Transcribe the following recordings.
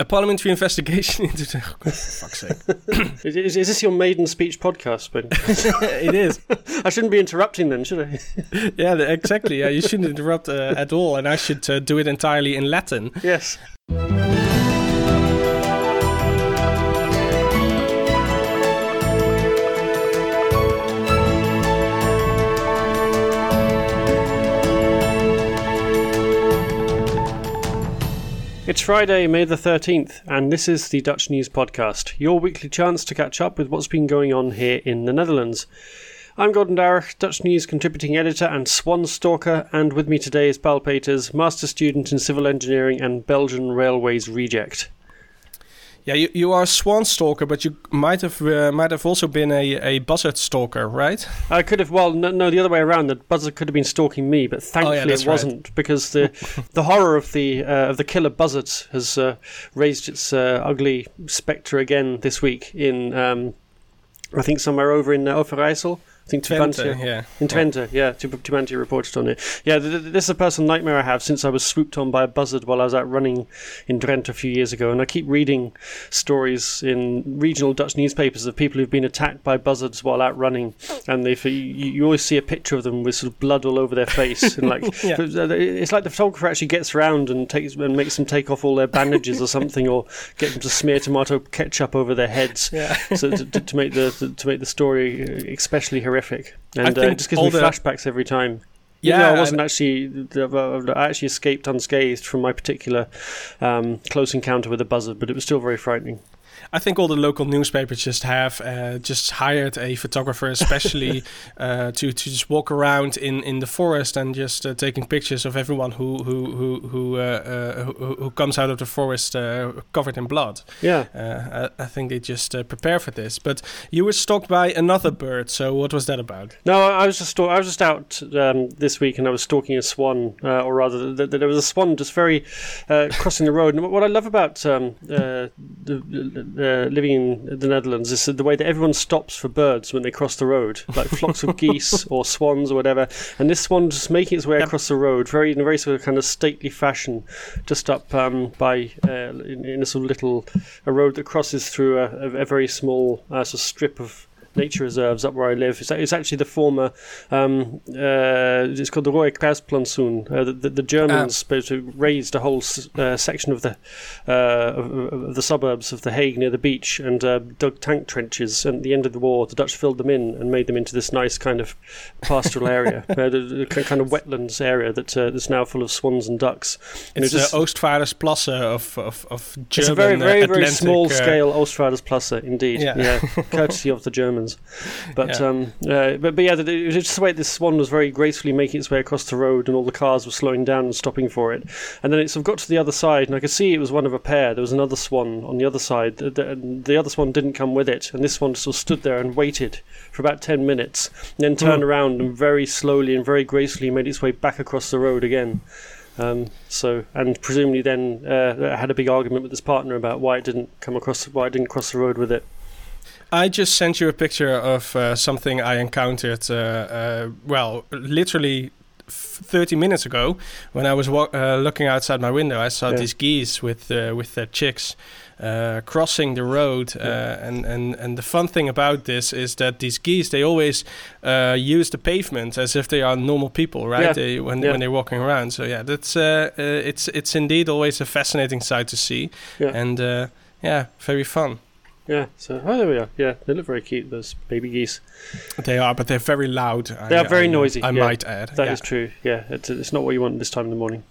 a parliamentary investigation into the. For fuck's sake. Is, is, is this your maiden speech podcast, Ben? it is. I shouldn't be interrupting then, should I? Yeah, exactly. Yeah, you shouldn't interrupt uh, at all, and I should uh, do it entirely in Latin. yes. It's Friday, May the 13th, and this is the Dutch News Podcast, your weekly chance to catch up with what's been going on here in the Netherlands. I'm Gordon Darragh, Dutch News contributing editor and swan stalker, and with me today is Paul Peters, master student in civil engineering and Belgian Railways reject. Yeah, you, you are a swan stalker, but you might have uh, might have also been a, a buzzard stalker, right? I could have, well, no, no, the other way around. The buzzard could have been stalking me, but thankfully Oh, that's it right. wasn't because the the horror of the uh, of the killer buzzard has uh, raised its uh, ugly spectre again this week in um, I think somewhere over in uh, Overijssel. I think Twente, yeah. In Twente, yeah, Tubantia reported on it. Yeah, th- th- this is a personal nightmare I have since I was swooped on by a buzzard while I was out running in Drenthe a few years ago, and I keep reading stories in regional Dutch newspapers of people who've been attacked by buzzards while out running, and they you, you always see a picture of them with sort of blood all over their face, and like Yeah. it's like the photographer actually gets around and takes and makes them take off all their bandages or something, or get them to smear tomato ketchup over their heads Yeah. so to, to, to make the to make the story uh, especially horrific, and uh, it just gives me the- flashbacks every time. Yeah, Yeah, I wasn't actually. I actually escaped unscathed from my particular um, close encounter with a buzzard, but it was still very frightening. I think all the local newspapers just have uh, just hired a photographer, especially uh, to to just walk around in, in the forest and just uh, taking pictures of everyone who who who who, uh, uh, who, who comes out of the forest uh, covered in blood. Yeah. Uh, I, I think they just uh, prepare for this. But you were stalked by another bird. So what was that about? No, I was just stalk- I was just out um, this week, and I was stalking a swan, uh, or rather, th- th- there was a swan just very uh, crossing the road. And what I love about um, uh, the, uh, living in the Netherlands is the way that everyone stops for birds when they cross the road, like flocks of geese or swans or whatever. And this swan just making its way Yep. across the road, very in a very sort of kind of stately fashion, just up um, by uh, in, in a sort of little a road that crosses through a, a, a very small uh, sort of strip of nature reserves up where I live. It's, it's actually the former. Um, uh, it's called the Roye Kruisplantsoen. Uh, the, the, the Germans supposed to raised a whole s- uh, section of the uh, of, of the suburbs of the Hague near the beach and uh, dug tank trenches. And at the end of the war, the Dutch filled them in and made them into this nice kind of pastoral area, uh, the, kind of wetlands area that uh, that's now full of swans and ducks. And It's it the Oostvaardersplassen of of of German it's a very, very, very Atlantic, small scale Oostvaardersplassen, indeed. Yeah. Yeah, courtesy of the Germans. But Yeah. um, uh, but, but yeah, it was just the way this swan was very gracefully making its way across the road, and all the cars were slowing down and stopping for it. And then it sort of got to the other side, and I could see it was one of a pair. There was another swan on the other side. The, the, and the other swan didn't come with it, and this one sort of stood there and waited for about ten minutes, and then turned Mm. around and very slowly and very gracefully made its way back across the road again. Um, so, and presumably then uh, had a big argument with his partner about why it didn't come across, why it didn't cross the road with it. I just sent you a picture of uh, something I encountered. Uh, uh, well, literally. 30 minutes ago, when I was wa- uh, looking outside my window, I saw Yeah. these geese with uh, with their chicks uh, crossing the road. Uh, Yeah. and, and, and the fun thing about this is that these geese they always uh, use the pavement as if they are normal people, right? Yeah. They, when when they're walking around. So yeah, that's it's it's indeed always a fascinating sight to see, and uh, yeah, very fun. Yeah. So, oh, there we are. Yeah, they look very cute. Those baby geese. They are, but they're very loud. They are very I, uh, noisy, I yeah. might add. That is yeah. true. Yeah, it's, it's not what you want this time in the morning.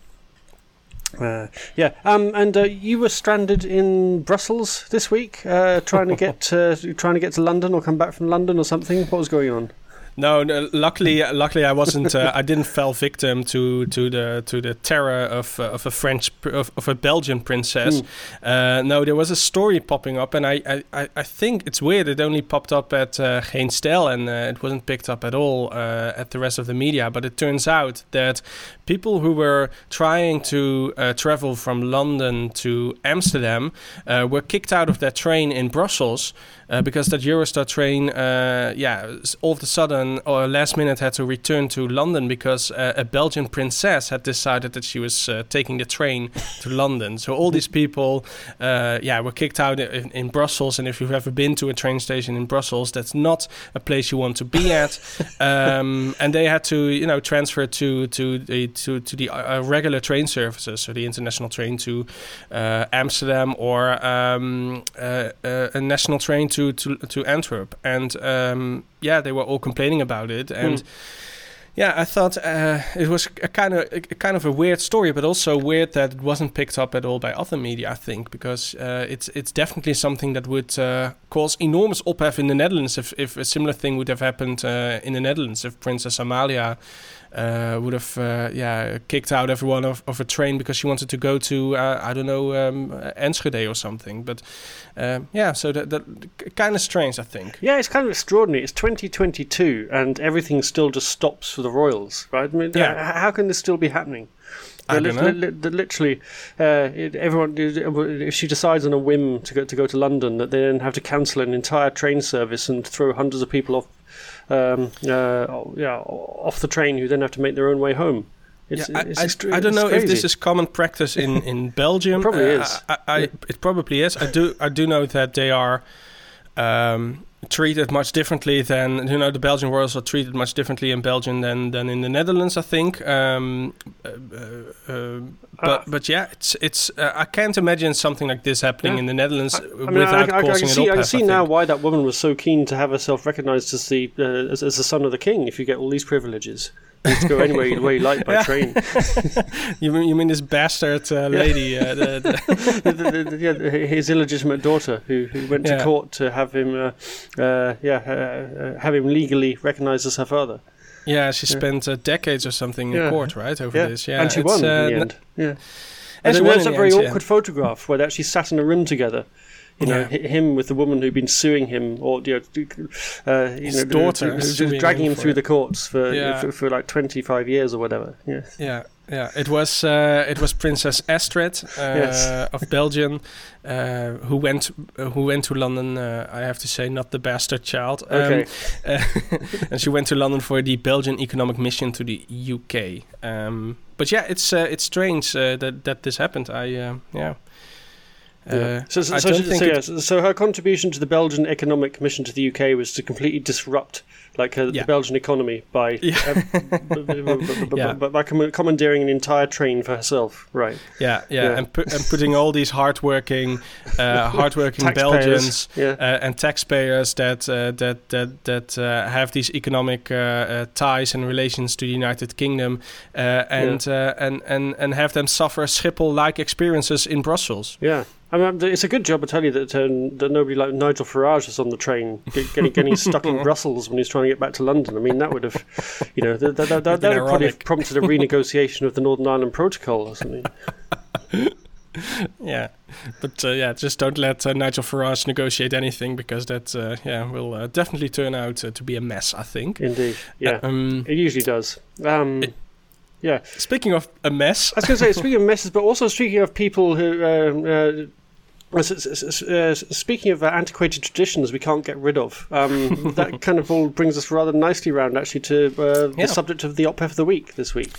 Uh, yeah, um, and uh, you were stranded in Brussels this week, uh, trying to get uh, trying to get to London or come back from London or something. What was going on? No, no, luckily, luckily, I wasn't. Uh, I didn't fall victim to to the to the terror of uh, of a French of, of a Belgian princess. Hmm. Uh, no, there was a story popping up, and I I, I- think it's weird. It only popped up at uh, GeenStijl, and uh, it wasn't picked up at all uh, at the rest of the media. But it turns out that people who were trying to uh, travel from London to Amsterdam uh, were kicked out of their train in Brussels uh, because that Eurostar train, uh, yeah, all of a sudden or last minute had to return to London because uh, a Belgian princess had decided that she was uh, taking the train to London. So all these people, uh, yeah, were kicked out in, in, Brussels. And if you've ever been to a train station in Brussels, that's not a place you want to be at. um, and they had to, you know, transfer to to the to to the uh, regular train services, so the international train to uh, Amsterdam or um, a national train to to to Antwerp. And um, yeah, they were all complaining about it, and. Mm. Yeah, I thought uh, it was a kind of a, kind of a weird story, but also weird that it wasn't picked up at all by other media. I think because uh, it's it's definitely something that would uh, cause enormous ophef in the Netherlands if, if a similar thing would have happened uh, in the Netherlands if Princess Amalia uh, would have uh, yeah kicked out everyone of, of a train because she wanted to go to uh, I don't know um, Enschede or something. But um, yeah, so that, that kind of strange, I think. Yeah, it's kind of extraordinary. It's 2022 and everything still just stops for the Royals, right? I mean, yeah. how can this still be happening? I li- li- li- literally, uh, everyone. If she decides on a whim to go to go to London, that they then have to cancel an entire train service and throw hundreds of people off um, uh, yeah, off the train who then have to make their own way home. It's, yeah, it's I, I, don't know if this is common practice in, in Belgium. it probably uh, is. I, I, it probably is. I do I do know that they are um, treated much differently than you know the Belgian royals are treated much differently in Belgium than than in the Netherlands. I think, um, uh, uh, but uh, but yeah, it's it's uh, I can't imagine something like this happening yeah. in the Netherlands I, I mean, without I, causing I, see, I can see now why that woman was so keen to have herself recognised as the uh, as, as the son of the king. If you get all these privileges. To go anywhere you, where you like by train. you mean you mean this bastard uh, lady? Uh, the, the, the, yeah, his illegitimate daughter, who, who went yeah. to court to have him, uh, uh yeah, uh, uh, have him legally recognised as her father. Yeah, she spent decades or something in court, right, over this. Yeah, and she won in the end. Yeah, and, and there was a very end, awkward photograph where they actually sat in a room together you know, yeah. him with the woman who'd been suing him, or you know, uh, you His know, daughter, dragging him, through it. the courts for, yeah. for, for like twenty five years or whatever. Yeah, yeah, yeah. It was uh, it was Princess Astrid uh, yes. of Belgium uh, who went who went to London. Uh, I have to say, not the bastard child. Um, okay, and she went to London for the Belgian Economic Mission to the UK. Um, but yeah, it's uh, it's strange that that this happened. I yeah. Yeah. Uh, so, so, so, so, yeah, so, her contribution to the Belgian economic mission to the UK was to completely disrupt like uh, yeah. the Belgian economy by yeah. uh, by, by commandeering an entire train for herself, right? Yeah, yeah, and, pu- and putting all these hardworking, uh, hardworking Belgians uh, and taxpayers that uh, that that that have these economic ties and relations to the United Kingdom, and and and and have them suffer Schiphol-like experiences in Brussels. Yeah. I mean, it's a good job, I tell you, that um, that nobody like Nigel Farage was on the train, getting, getting stuck in Brussels when he's trying get back to London. I mean, that would have, you know, that, that, that, that would probably have prompted a renegotiation of the Northern Ireland Protocol or something. yeah, but uh, yeah, just don't let uh, Nigel Farage negotiate anything because that uh, yeah will uh, definitely turn out uh, to be a mess. I think. Indeed, yeah, um, it usually does. Um, it, yeah. Speaking of a mess, I was going to say, speaking of messes, but also speaking of people who um, uh, uh, speaking of uh, antiquated traditions we can't get rid of, um, that kind of all brings us rather nicely round actually to uh, yeah. the subject of the op of the week this week.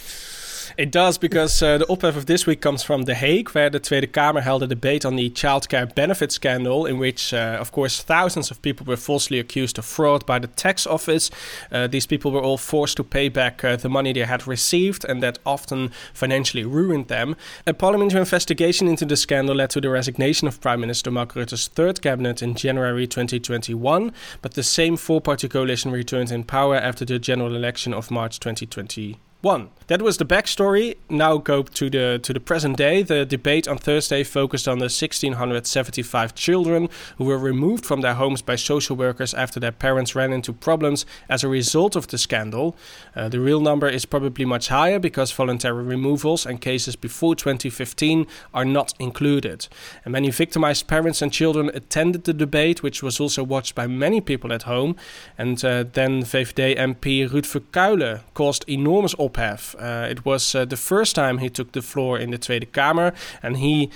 It does because uh, the ophef of this week comes from The Hague, where the Tweede Kamer held a debate on the childcare benefit scandal, in which, uh, of course, thousands of people were falsely accused of fraud by the tax office. Uh, these people were all forced to pay back uh, the money they had received, and that often financially ruined them. A parliamentary investigation into the scandal led to the resignation of Prime Minister Mark Rutte's third cabinet in January 2021, but the same four-party coalition returned in power after the general election of March 2020 one. That was the backstory. Now go to the to the present day. The debate on Thursday focused on the 1675 children who were removed from their homes by social workers after their parents ran into problems as a result of the scandal. Uh, the real number is probably much higher because voluntary removals and cases before 2015 are not included. And many victimized parents and children attended the debate, which was also watched by many people at home. And uh, then VVD MP Ruud Verkuilen caused enormous uh, it was uh, the first time he took the floor in the Tweede Kamer, and he,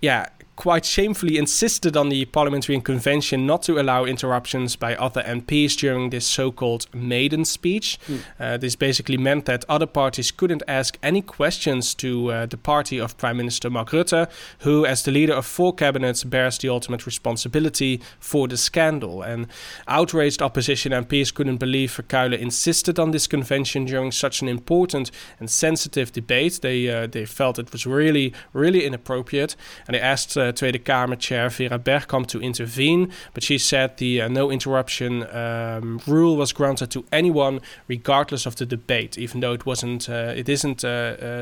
yeah, quite shamefully insisted on the parliamentary convention not to allow interruptions by other MPs during this so-called maiden speech. Mm. Uh, this basically meant that other parties couldn't ask any questions to uh, the party of Prime Minister Mark Rutte, who, as the leader of four cabinets, bears the ultimate responsibility for the scandal. And outraged opposition MPs couldn't believe Verkuilen insisted on this convention during such an important and sensitive debate. They uh, they felt it was really really inappropriate, and they asked uh, Tweede Kamer Chair Vera Bergkamp to intervene, but she said the uh, no interruption um, rule was granted to anyone regardless of the debate, even though it wasn't, uh, it isn't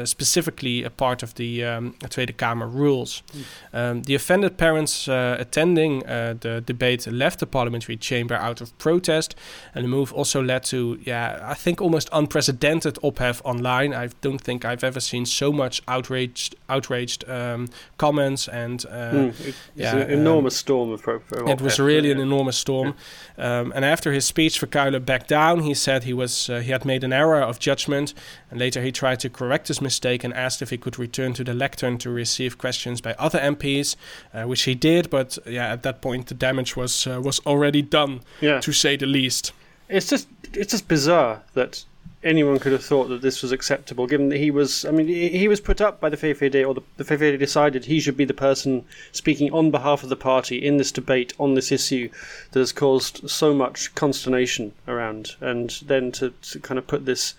specifically a part of the um, Tweede Kamer rules. Mm. Um, the offended parents attending the debate left the parliamentary chamber out of protest, and the move also led to, yeah, I think almost unprecedented ophef online. I don't think I've ever seen so much outraged, outraged um, comments and mm, yeah, an enormous um, storm of pro- It was really yeah. an enormous storm. Yeah. Um, and after his speech, Verkuilen backed down. He said he was uh, he had made an error of judgment, and later he tried to correct his mistake and asked if he could return to the lectern to receive questions by other MPs, uh, which he did. But yeah, at that point, the damage was uh, was already done, yeah. to say the least. It's just it's just bizarre that anyone could have thought that this was acceptable, given that he was. I mean, he was put up by the VVD, or the, the decided he should be the person speaking on behalf of the party in this debate on this issue that has caused so much consternation around, and then to, to kind of put this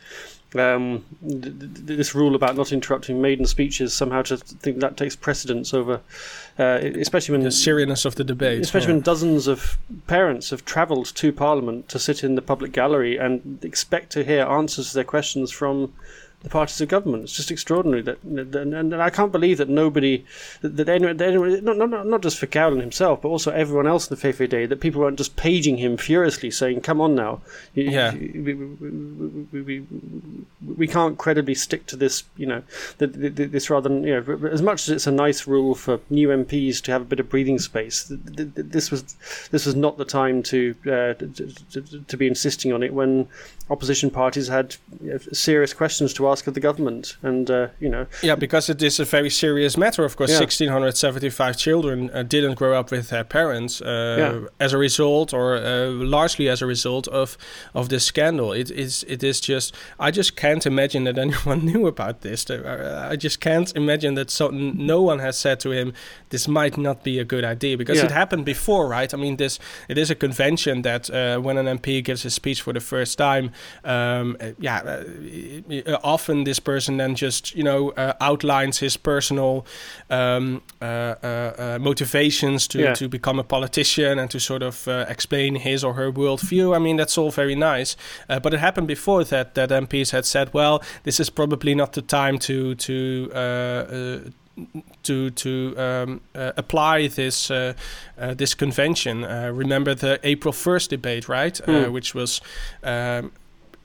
um, th- th- this rule about not interrupting maiden speeches somehow to think that takes precedence over, uh, especially when the seriousness of the debate, especially when dozens of parents have travelled to Parliament to sit in the public gallery and expect to hear answers to their questions from the parties of government. It's just extraordinary that, and, and I can't believe that nobody, that, that anyone, that anyone not, not, not just for Verkuilen himself, but also everyone else in the VVD, that people weren't just paging him furiously saying, come on now. Yeah. We, we, we, we can't credibly stick to this, you know, this rather than, you know, as much as it's a nice rule for new MPs to have a bit of breathing space, this was, this was not the time to, uh, to, to, to be insisting on it when opposition parties had serious questions to ask of the government, and uh, you know. Yeah, because it is a very serious matter. Of course, yeah. 1,675 children uh, didn't grow up with their parents uh, yeah. as a result, or uh, largely as a result of of this scandal. It is it is just I just can't imagine that anyone knew about this. Uh, I just can't imagine that so no one has said to him this might not be a good idea because yeah. it happened before, right? I mean, this it is a convention that uh, when an MP gives a speech for the first time um, yeah, uh, often this person then just you know uh, outlines his personal um, uh, uh, uh motivations to yeah. to become a politician and to sort of uh, explain his or her worldview. I mean, that's all very nice, but it happened before that that MPs had said, well, this is probably not the time to to to to um, uh, apply this uh, uh, this convention. remember the April first debate, right? Mm. which was um,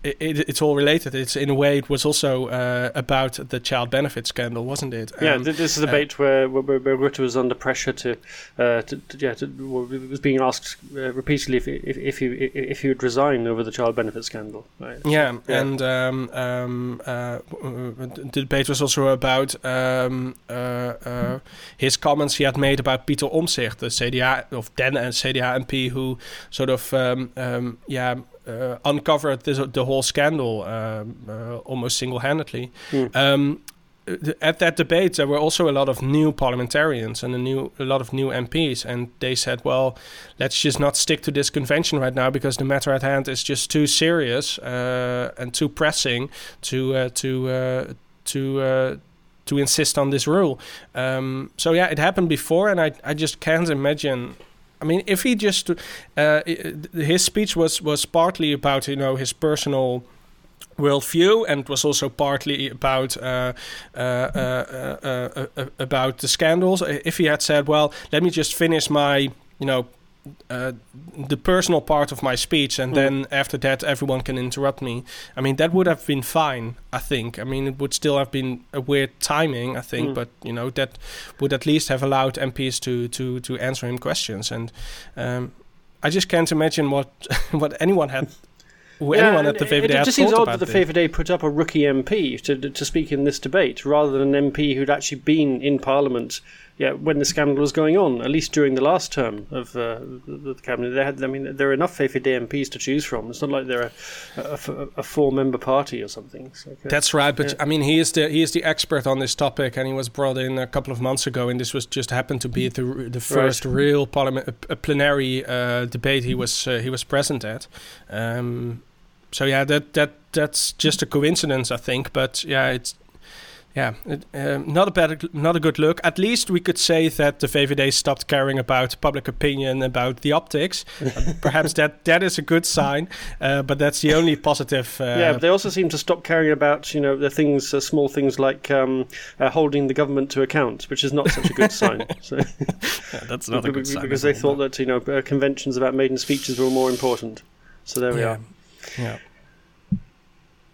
it, it, it's all related. It's in a way it was also uh, about the child benefit scandal, wasn't it? Um, yeah, this is a debate uh, where, where, where Rutte was under pressure to, uh, to, to yeah, to, was being asked uh, repeatedly if, if, if he if he would resign over the child benefit scandal. Right? Yeah, yeah, and um, um, uh, the debate was also about um, uh, his comments he had made about Peter Omtzigt, the CDA of then a CDA MP who sort of um, um, yeah uh, uncovered this, the whole scandal um, uh, almost single-handedly. Mm. Um, at that debate, there were also a lot of new parliamentarians and a new a lot of new MPs, and they said, "Well, let's just not stick to this convention right now because the matter at hand is just too serious uh, and too pressing to uh, to uh, to." Uh, to insist on this rule, um, so yeah, it happened before, and I, I just can't imagine I mean, if he just uh, his speech was was partly about you know his personal worldview and was also partly about uh uh, uh, uh, uh, about the scandals. If he had said, "Well, let me just finish my you know uh, the personal part of my speech, and mm. then after that, everyone can interrupt me. I mean, that would have been fine. I think. I mean, it would still have been a weird timing. I think, mm. but you know, that would at least have allowed MPs to to to answer him questions. And um, I just can't imagine what what anyone had yeah, anyone at the VVD it, it just seems odd that the VVD put up a rookie MP to to speak in this debate rather than an MP who'd actually been in Parliament yeah, when the scandal was going on, at least during the last term of uh, the, the, cabinet, they had. I mean, there are enough VVD MPs to choose from. It's not like they're a, a, a four-member party or something. That's right, but yeah. I mean, he is the he is the expert on this topic, and he was brought in a couple of months ago, and this was just happened to be the the first right. real parliament a, plenary uh, debate he was uh, he was present at. Um, so yeah, that that that's just a coincidence, I think. But yeah, it's yeah, it, um, not a bad, not a good look. At least we could say that the VVD stopped caring about public opinion about the optics. uh, perhaps that that is a good sign, uh, but that's the only positive. Uh, yeah, but they also seem to stop caring about you know the things, uh, small things like um, uh, holding the government to account, which is not such a good sign. So yeah, that's not a good sign because they thought that you know uh, conventions about maiden speeches were more important. So there we yeah. are. Yeah.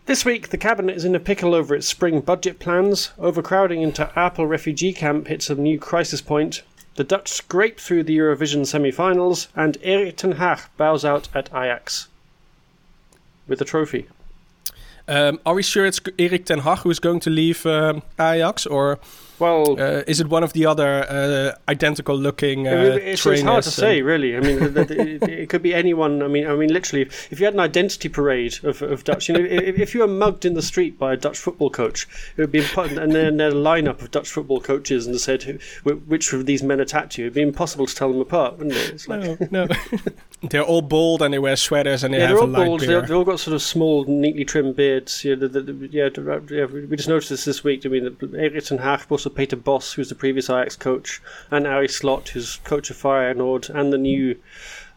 This week, the cabinet is in a pickle over its spring budget plans. Overcrowding in Ter Apel refugee camp hits a new crisis point. The Dutch scrape through the Eurovision semi-finals, and Erik ten Hag bows out at Ajax with a trophy. Um, are we sure it's Erik ten Hag who's going to leave um, Ajax, or well, uh, is it one of the other uh, identical looking uh, it's, it's, hard to say, really. I mean, it, it, could be anyone. I mean, I mean, literally, if you had an identity parade of, of Dutch, you know, if, if, you were mugged in the street by a Dutch football coach, it would be important. and then a lineup of Dutch football coaches and said who, which of these men attacked you. It'd be impossible to tell them apart, wouldn't it? It's like no, no. they're all bald and they wear sweaters and they yeah, have they're all bald. They've all got sort of small, neatly trimmed beards. Yeah, the, the, the, yeah, uh, yeah, we just noticed this this week. I mean, Erik ten Hag also Peter Bosz, who's the previous Ajax coach, and Arne Slot, who's coach of Feyenoord, and the new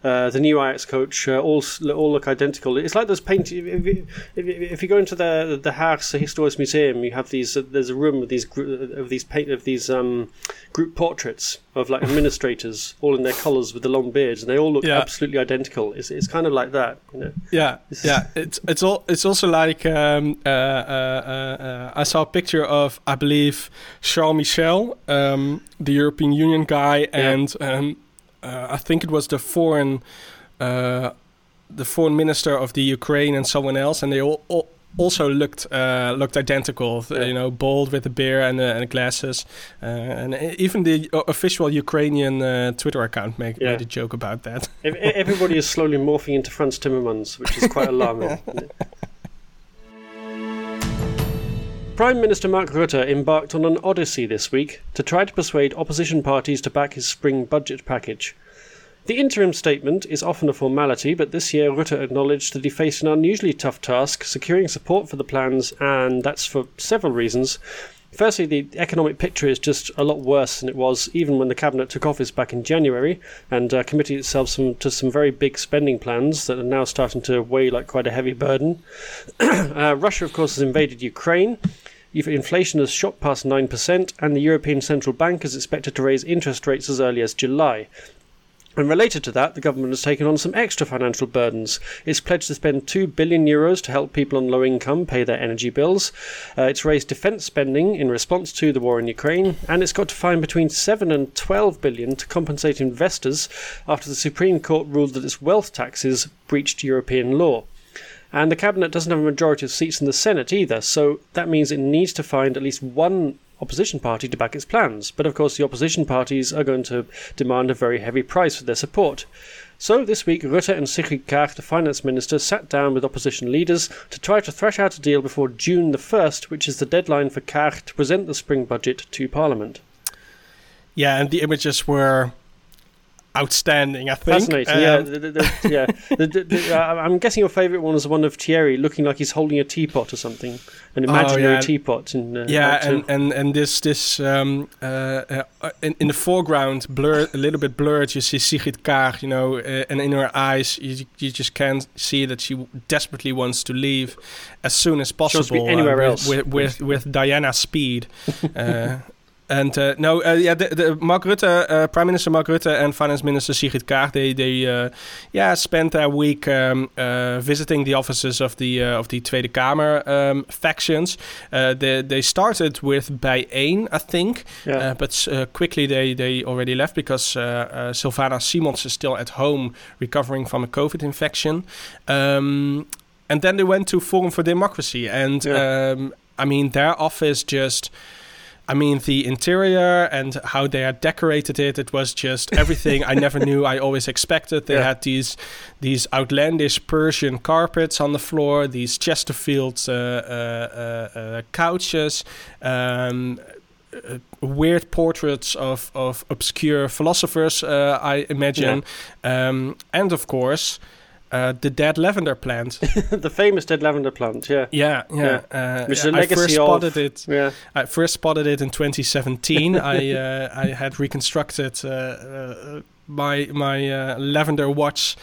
uh, the new Ajax coach uh, all all look identical. It's like those paintings. If, if, if, you go into the the Haagse Historisch Museum, you have these. Uh, there's a room of these of these paint of these um, group portraits of like administrators, all in their collars with the long beards, and they all look yeah. absolutely identical. It's, it's kind of like that, you know. Yeah, yeah. It's it's all it's also like um, uh, uh, uh, I saw a picture of I believe Charles Michel, um, the European Union guy, and. Um, uh, I think it was the foreign uh, the foreign minister of the Ukraine and someone else, and they all, all also looked uh, looked identical. Yeah. You know, bald with a beard and, uh, and glasses, uh, and even the official Ukrainian uh, Twitter account made, yeah. made a joke about that. Everybody is slowly morphing into Frans Timmermans, which is quite alarming. Prime Minister Mark Rutte embarked on an odyssey this week to try to persuade opposition parties to back his spring budget package. The interim statement is often a formality, but this year Rutte acknowledged that he faced an unusually tough task securing support for the plans, and that's for several reasons. Firstly, the economic picture is just a lot worse than it was even when the cabinet took office back in January and uh, committed itself some, to some very big spending plans that are now starting to weigh like quite a heavy burden. uh, Russia, of course, has invaded Ukraine. Inflation has shot past 9%, and the European Central Bank is expected to raise interest rates as early as July. And related to that, the government has taken on some extra financial burdens. It's pledged to spend 2 billion euros to help people on low income pay their energy bills. Uh, it's raised defence spending in response to the war in Ukraine, and it's got to find between 7 and 12 billion to compensate investors after the Supreme Court ruled that its wealth taxes breached European law. And the cabinet doesn't have a majority of seats in the Senate either, so that means it needs to find at least one opposition party to back its plans. But of course, the opposition parties are going to demand a very heavy price for their support. So this week, Rutte and Sigrid Kaag, the finance minister, sat down with opposition leaders to try to thrash out a deal before June the 1st, which is the deadline for Kaag to present the spring budget to Parliament. Yeah, and the images were outstanding. I think. Fascinating. Um, yeah, the, the, yeah. the, uh, I'm guessing your favourite one was the one of Thierry looking like he's holding a teapot or something, an oh, imaginary oh, yeah. teapot. In, uh, yeah, and, and and this this um, uh, uh, in, in the foreground, blurred a little bit blurred. You see Sigrid Kaag, you know, uh, and in her eyes, you you just can't see that she desperately wants to leave as soon as possible. anywhere uh, else with, with, with Diana speed. And uh, no, uh, yeah, the, the Mark Rutte, uh, Prime Minister Mark Rutte and Finance Minister Sigrid Kaag, they they uh, yeah spent a week um, uh, visiting the offices of the uh, of the Tweede Kamer um, factions. they they started with BIJ1, I think, yeah. but quickly they they already left because Sylvana Simons is still at home recovering from a COVID infection. Um, and then they went to Forum for Democracy, and yeah. Um, I mean their office just I mean, the interior and how they had decorated it, it was just everything I never knew I always expected. They Yeah. had these these outlandish Persian carpets on the floor, these Chesterfield uh, uh, uh, uh, couches, um, uh, weird portraits of, of obscure philosophers, uh, I imagine, um, and of course, uh, the dead lavender plant. the famous dead lavender plant. Yeah, yeah, yeah. Uh, Which is a I legacy first of- spotted it. yeah. I first spotted it in 2017. I uh, I had reconstructed uh, uh, my my uh, lavender watch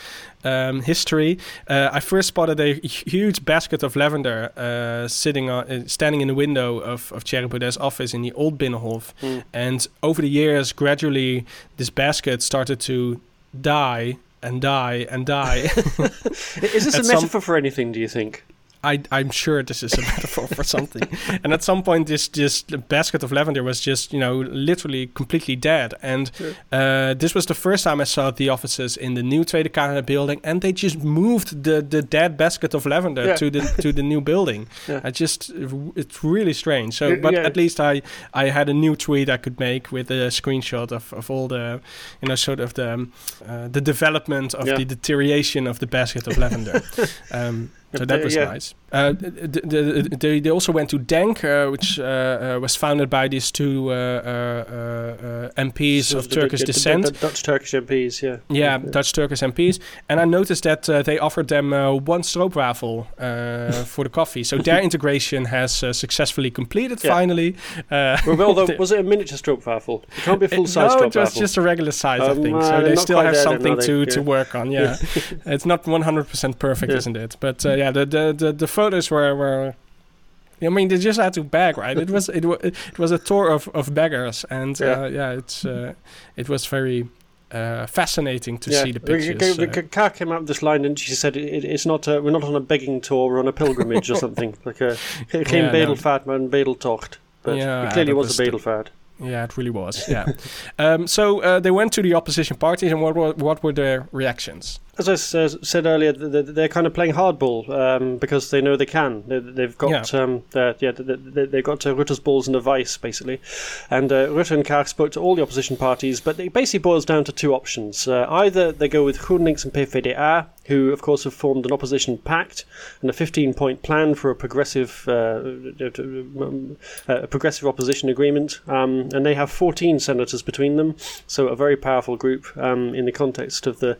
um, history. Uh, I first spotted a huge basket of lavender uh, sitting on, uh, standing in the window of of Thierry Baudet's office in the old Binnenhof. Mm. And over the years, gradually, this basket started to die and die and die. Is this At a some- metaphor for anything? Do you think? I, I'm sure this is a metaphor for something. And at some point, this just basket of lavender was just, you know, literally completely dead. And Sure. uh, this was the first time I saw the offices in the new Tweede Kamer building, and they just moved the, the dead basket of lavender Yeah. to the to the new building. Yeah. I just, it's really strange. So, but yeah. at least I I had a new tweet I could make with a screenshot of, of all the, you know, sort of the um, uh, the development of the deterioration of the basket of lavender. um, so that was yeah. nice. Uh, th- th- th- they, they also went to Denk, uh, which uh, uh, was founded by these two uh, uh, MPs So of the- Turkish the- the- descent. Dutch Turkish MPs. Yeah. yeah, Dutch Turkish MPs. And I noticed that uh, they offered them uh, one stroopwafel uh, for the coffee. So their integration has uh, successfully completed Yeah. finally. Uh, Well, although, the- was it a miniature stroopwafel? It can't be a full size no, stroopwafel. it was just a regular size, I Um, think. uh, So they still have something to, to work on. Yeah, it's not 100% perfect, Yeah. isn't it? But uh, yeah, the, the, the, the photos were, were. I mean, they just had to beg, right? It was it, wa- it was a tour of, of beggars, and Yeah. uh, yeah, it's uh, it was very uh, fascinating to yeah. see the pictures. Uh, K- Kaag came out with this line, and she said, it, "It's not. A, we're not on a begging tour. We're on a pilgrimage or something. Like a geen Yeah, no. bedelvaart, maar een bedeltocht." But Yeah, it clearly was, was a bedelvaart. Yeah, it really was. Yeah. um, so uh, they went to the opposition parties, and what were what were their reactions? As I said earlier, th- th- they're kind of playing hardball um, because they know they can. They, they've got um, yeah, th- th- they've got uh, Rutte's balls in a vice basically, and uh, Rutte and Kaag spoke to all the opposition parties, but it basically boils down to two options: uh, either they go with GroenLinks and PvdA, who of course have formed an opposition pact and a 15-point plan for a progressive, uh, um, uh, a progressive opposition agreement, um, and they have 14 senators between them, so a very powerful group um, in the context of the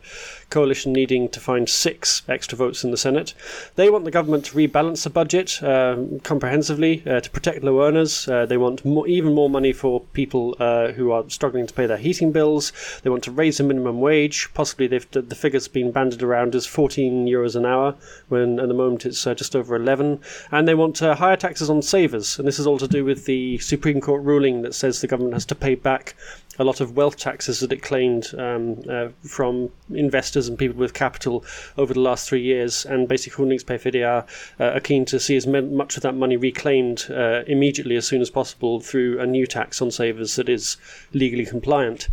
coalition needing to find six extra votes in the Senate. They want the government to rebalance the budget um, comprehensively uh, to protect low earners. Uh, they want more, even more money for people uh, who are struggling to pay their heating bills. They want to raise the minimum wage. Possibly, the figure's been banded around as 14 euros an hour, when at the moment it's uh, just over 11. And they want uh, higher taxes on savers. And this is all to do with the Supreme Court ruling that says the government has to pay back a lot of wealth taxes that it claimed um, uh, from investors and people with capital over the last three years. And basically, GroenLinks PvdA uh, are keen to see as much of that money reclaimed uh, immediately as soon as possible through a new tax on savers that is legally compliant.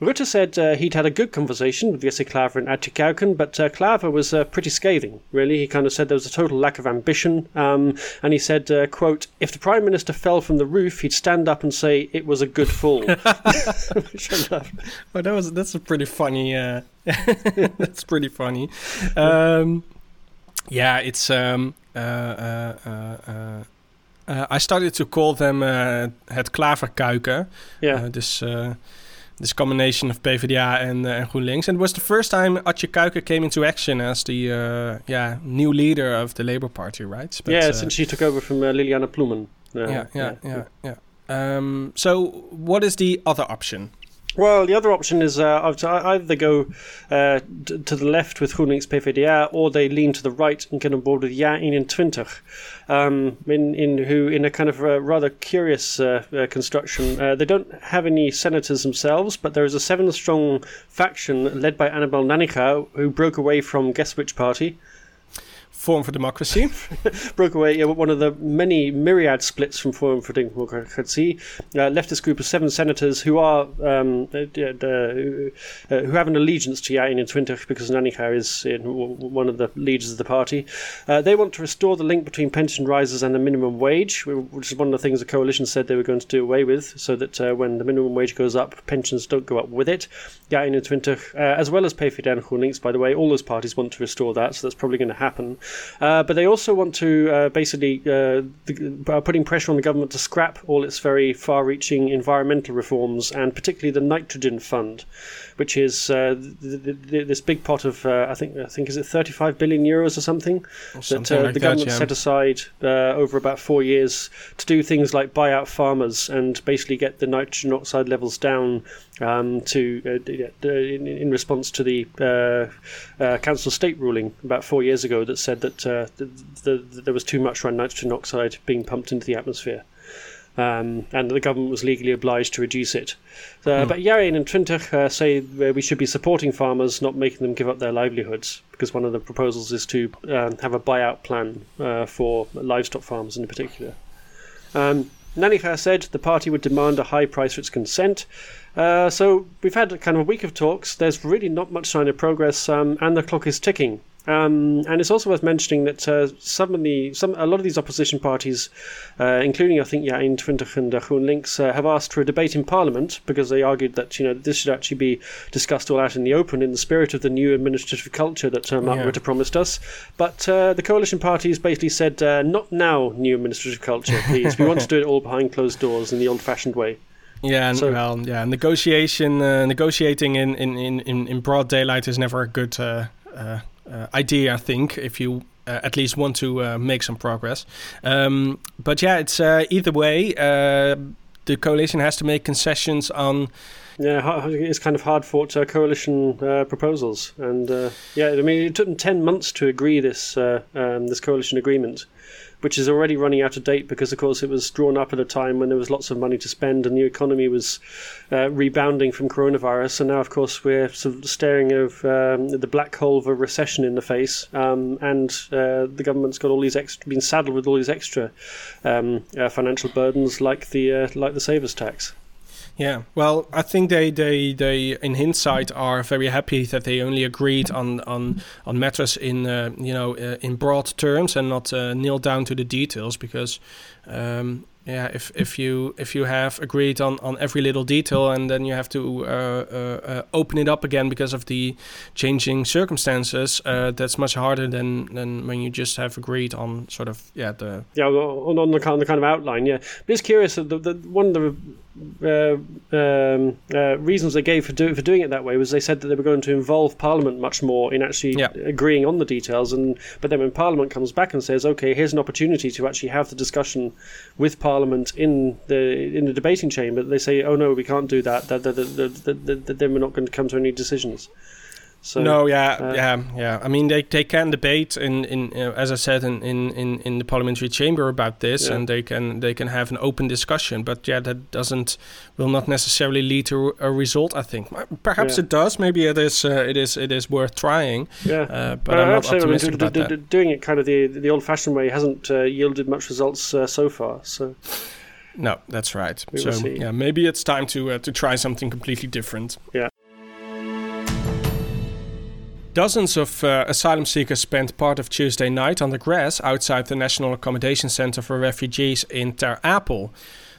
Rutte said uh, he'd had a good conversation with Jesse Klaver and Attje Kuiken, but uh, was uh, pretty scathing, really. He kind of said there was a total lack of ambition. Um, and he said, uh, quote, if the Prime Minister fell from the roof, he'd stand up and say it was a good fall. Which I love. Oh, that was that's a pretty funny. Uh, that's pretty funny. Um, yeah, it's. Um, uh, uh, uh, uh, uh, I started to call them uh, het klaverkuiken. Yeah. Uh, this uh, this combination of PvdA and, uh, and GroenLinks, and it was the first time Attje Kuiken came into action as the uh, yeah new leader of the Labour Party, right? But, yeah, uh, since she took over from uh, Lilianne Ploumen. Uh, yeah, yeah, yeah, yeah. Um, so, what is the other option? Well, the other option is uh, either they go uh, to the left with GroenLinks PvdA or they lean to the right and get on board with Ja 21, um, in, in, who, in a kind of uh, rather curious uh, uh, construction, they don't have any senators themselves, but there is a seven strong faction led by Annabel Nanninga who broke away from guess which party? Forum for Democracy. broke away. Yeah, one of the many myriad splits from Forum for Democracy. Uh, leftist group of seven senators who are um, uh, uh, who have an allegiance to Ja 21 because Nanninga is one of the leaders of the party. Uh, they want to restore the link between pension rises and the minimum wage, which is one of the things the coalition said they were going to do away with, so that uh, when the minimum wage goes up, pensions don't go up with it. Ja 21, uh, as well as Pay for and links, by the way, all those parties want to restore that, so that's probably going to happen. Uh, but they also want to uh, basically uh, the, putting pressure on the government to scrap all its very far-reaching environmental reforms, and particularly the nitrogen fund, which is uh, this big pot of I think I think is it 35 billion euros or something, something that like the government that, yeah. set aside over about four years to do things like buy out farmers and basically get the nitrogen oxide levels down um, to uh, in, in, response to the uh, uh, council state ruling about four years ago that said that the, the, the, there was too much nitrogen oxide being pumped into the atmosphere. Um, and the government was legally obliged to reduce it. Uh, mm. But Ja 21 uh, say we should be supporting farmers, not making them give up their livelihoods, because one of the proposals is to um, have a buyout plan uh, for livestock farmers in particular. Um, Nanninga said the party would demand a high price for its consent. Uh, so we've had kind of a week of talks. There's really not much sign of progress, um, and the clock is ticking. Um, and it's also worth mentioning that uh, some of the some a lot of these opposition parties, uh, including I think Ja 21 and uh, GroenLinks, uh, have asked for a debate in Parliament because they argued that you know this should actually be discussed all out in the open in the spirit of the new administrative culture that uh, Mark yeah. Rutte promised us. But uh, the coalition parties basically said, uh, "Not now, new administrative culture, please. we want to do it all behind closed doors in the old-fashioned way." Yeah, and, so, well, yeah, negotiation, uh, negotiating in, in, in, in broad daylight is never a good uh, idea, I think, if you uh, at least want to uh, make some progress. Um, but yeah, it's either way. the coalition has to make concessions on. Yeah, it's kind of hard fought coalition proposals, and yeah, I mean, it took them ten months to agree this um, this coalition agreement which is already running out of date because, of course, it was drawn up at a time when there was lots of money to spend and the economy was uh, rebounding from coronavirus. And now, of course, we're sort of staring of um, the black hole of a recession in the face, um, and uh, the government's got all these extra, been saddled with all these extra um, uh, financial burdens, like the uh, like the savers tax. Yeah, well, I think they, they, they in hindsight are very happy that they only agreed on on on matters in uh, you know uh, in broad terms and not uh, down to the details because um, yeah, if if you if you have agreed on on every little detail and then you have to uh, uh, uh, open it up again because of the changing circumstances, uh, that's much harder than than when you just have agreed on sort of yeah the yeah on, on the kind the kind of outline. Yeah, but it's curious. The, the one of the uh, um, uh, reasons they gave for, do, for doing it that way was they said that they were going to involve Parliament much more in actually yeah. agreeing on the details. And but then when Parliament comes back and says, "Okay, here's an opportunity to actually have the discussion with Parliament in the in the debating chamber," they say, "Oh no, we can't do that. That, that, that, that, that then we're not going to come to any decisions." So, no, yeah, uh, yeah, yeah. I mean, they, they can debate in in uh, as I said in, in, in, in the parliamentary chamber about this, yeah. and they can they can have an open discussion. But yeah, that doesn't will not necessarily lead to a result. I think perhaps yeah. it does. Maybe it is uh, it is it is worth trying. Yeah, uh, but I'm not optimistic I mean, about that. Doing it kind of the the old fashioned way hasn't uh, yielded much results uh, so far. So. No, that's right. We so yeah, maybe it's time to to try something completely different. Yeah. Dozens of uh, asylum seekers spent part of Tuesday night on the grass outside the National Accommodation Center for Refugees in Ter Apel.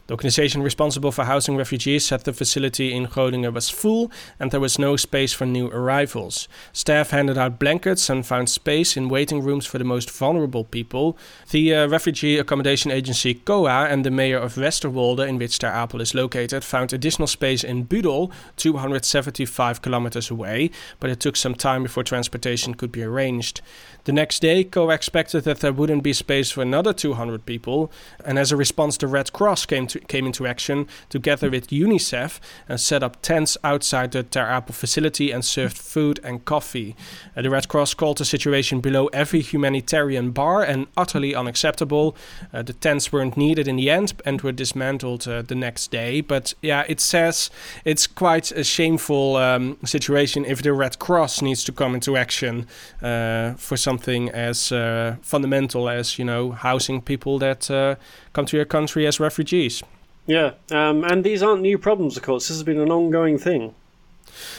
The organization responsible for housing refugees said the facility in Groningen was full and there was no space for new arrivals. Staff handed out blankets and found space in waiting rooms for the most vulnerable people. The uh, refugee accommodation agency COA and the mayor of Westerwolde, in which Ter Apel is located, found additional space in Budel, 275 kilometers away, but it took some time before transportation could be arranged. The next day, COA expected that there wouldn't be space for another 200 people, and as a response, the Red Cross came to came into action together with UNICEF and set up tents outside the Ter facility and served food and coffee. Uh, the Red Cross called the situation below every humanitarian bar and utterly unacceptable. Uh, the tents weren't needed in the end and were dismantled uh, the next day. But yeah, it says it's quite a shameful um, situation if the Red Cross needs to come into action uh, for something as uh, fundamental as you know housing people that uh, come to your country as refugees. Yeah, um, and these aren't new problems, of course. This has been an ongoing thing.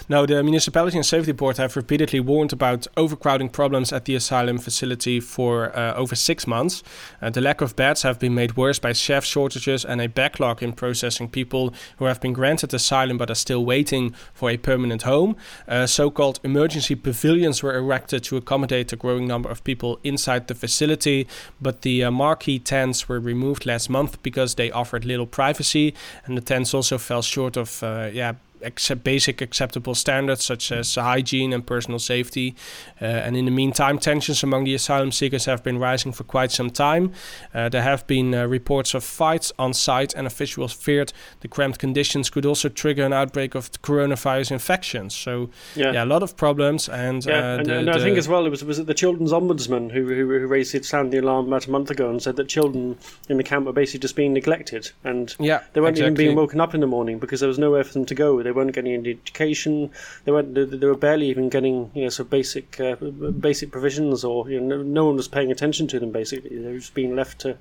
Now, the Municipality and Safety Board have repeatedly warned about overcrowding problems at the asylum facility for uh, over six months. Uh, the lack of beds have been made worse by chef shortages and a backlog in processing people who have been granted asylum but are still waiting for a permanent home. Uh, so called emergency pavilions were erected to accommodate a growing number of people inside the facility, but the uh, marquee tents were removed last month because they offered little privacy, and the tents also fell short of uh, yeah accept basic acceptable standards such as hygiene and personal safety. Uh, and in the meantime, tensions among the asylum seekers have been rising for quite some time. Uh, there have been uh, reports of fights on site, and officials feared the cramped conditions could also trigger an outbreak of coronavirus infections. So, yeah, yeah a lot of problems. And, yeah, and, the, and I think as well, it was was it the children's ombudsman who who, who raised it, sound the alarm about a month ago and said that children in the camp were basically just being neglected, and yeah, they weren't exactly. even being woken up in the morning because there was nowhere for them to go. They weren't getting any education. They weren't. They were barely even getting you know so basic uh, basic provisions, or you know, no, no one was paying attention to them. Basically, they were just being left to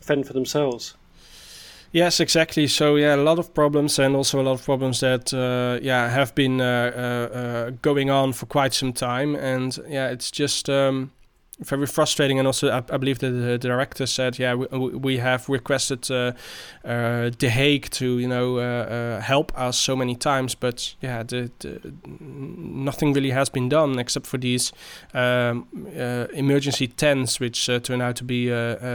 fend for themselves. Yes, exactly. So yeah, a lot of problems, and also a lot of problems that uh, yeah have been uh, uh, uh going on for quite some time, and yeah, it's just. Um, very frustrating. And also, I, I believe that the director said, "Yeah, we, we have requested uh, uh, The Hague to you know uh, uh, help us so many times, but yeah, the, the, nothing really has been done except for these um, uh, emergency tents, which uh, turn out to be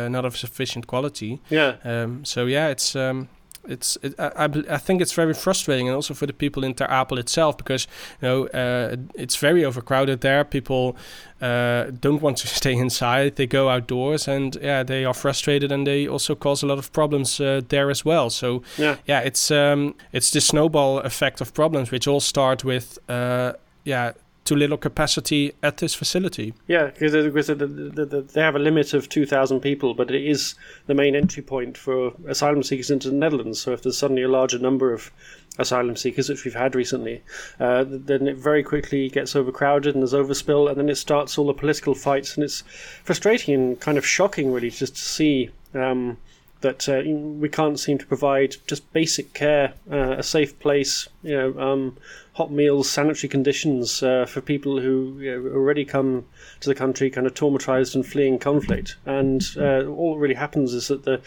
not of sufficient quality. Yeah. Um, so yeah, it's. Um, it's it, I, I think it's very frustrating and also for the people in Ter Apel itself because you know uh, it's very overcrowded there. People uh, don't want to stay inside. They go outdoors and yeah they are frustrated and they also cause a lot of problems uh, there as well. So yeah. yeah it's um, it's the snowball effect of problems which all start with uh, yeah too little capacity at this facility. Yeah, because they have a limit of 2,000 people, but it is the main entry point for asylum seekers into the Netherlands. So if there's suddenly a larger number of asylum seekers, which we've had recently, uh, then it very quickly gets overcrowded and there's overspill, and then it starts all the political fights, and it's frustrating and kind of shocking, really, just to see. Um, that uh, we can't seem to provide just basic care, uh, a safe place, you know, um, hot meals, sanitary conditions uh, for people who you know, already come to the country kind of traumatized and fleeing conflict. And uh, all that really happens is that the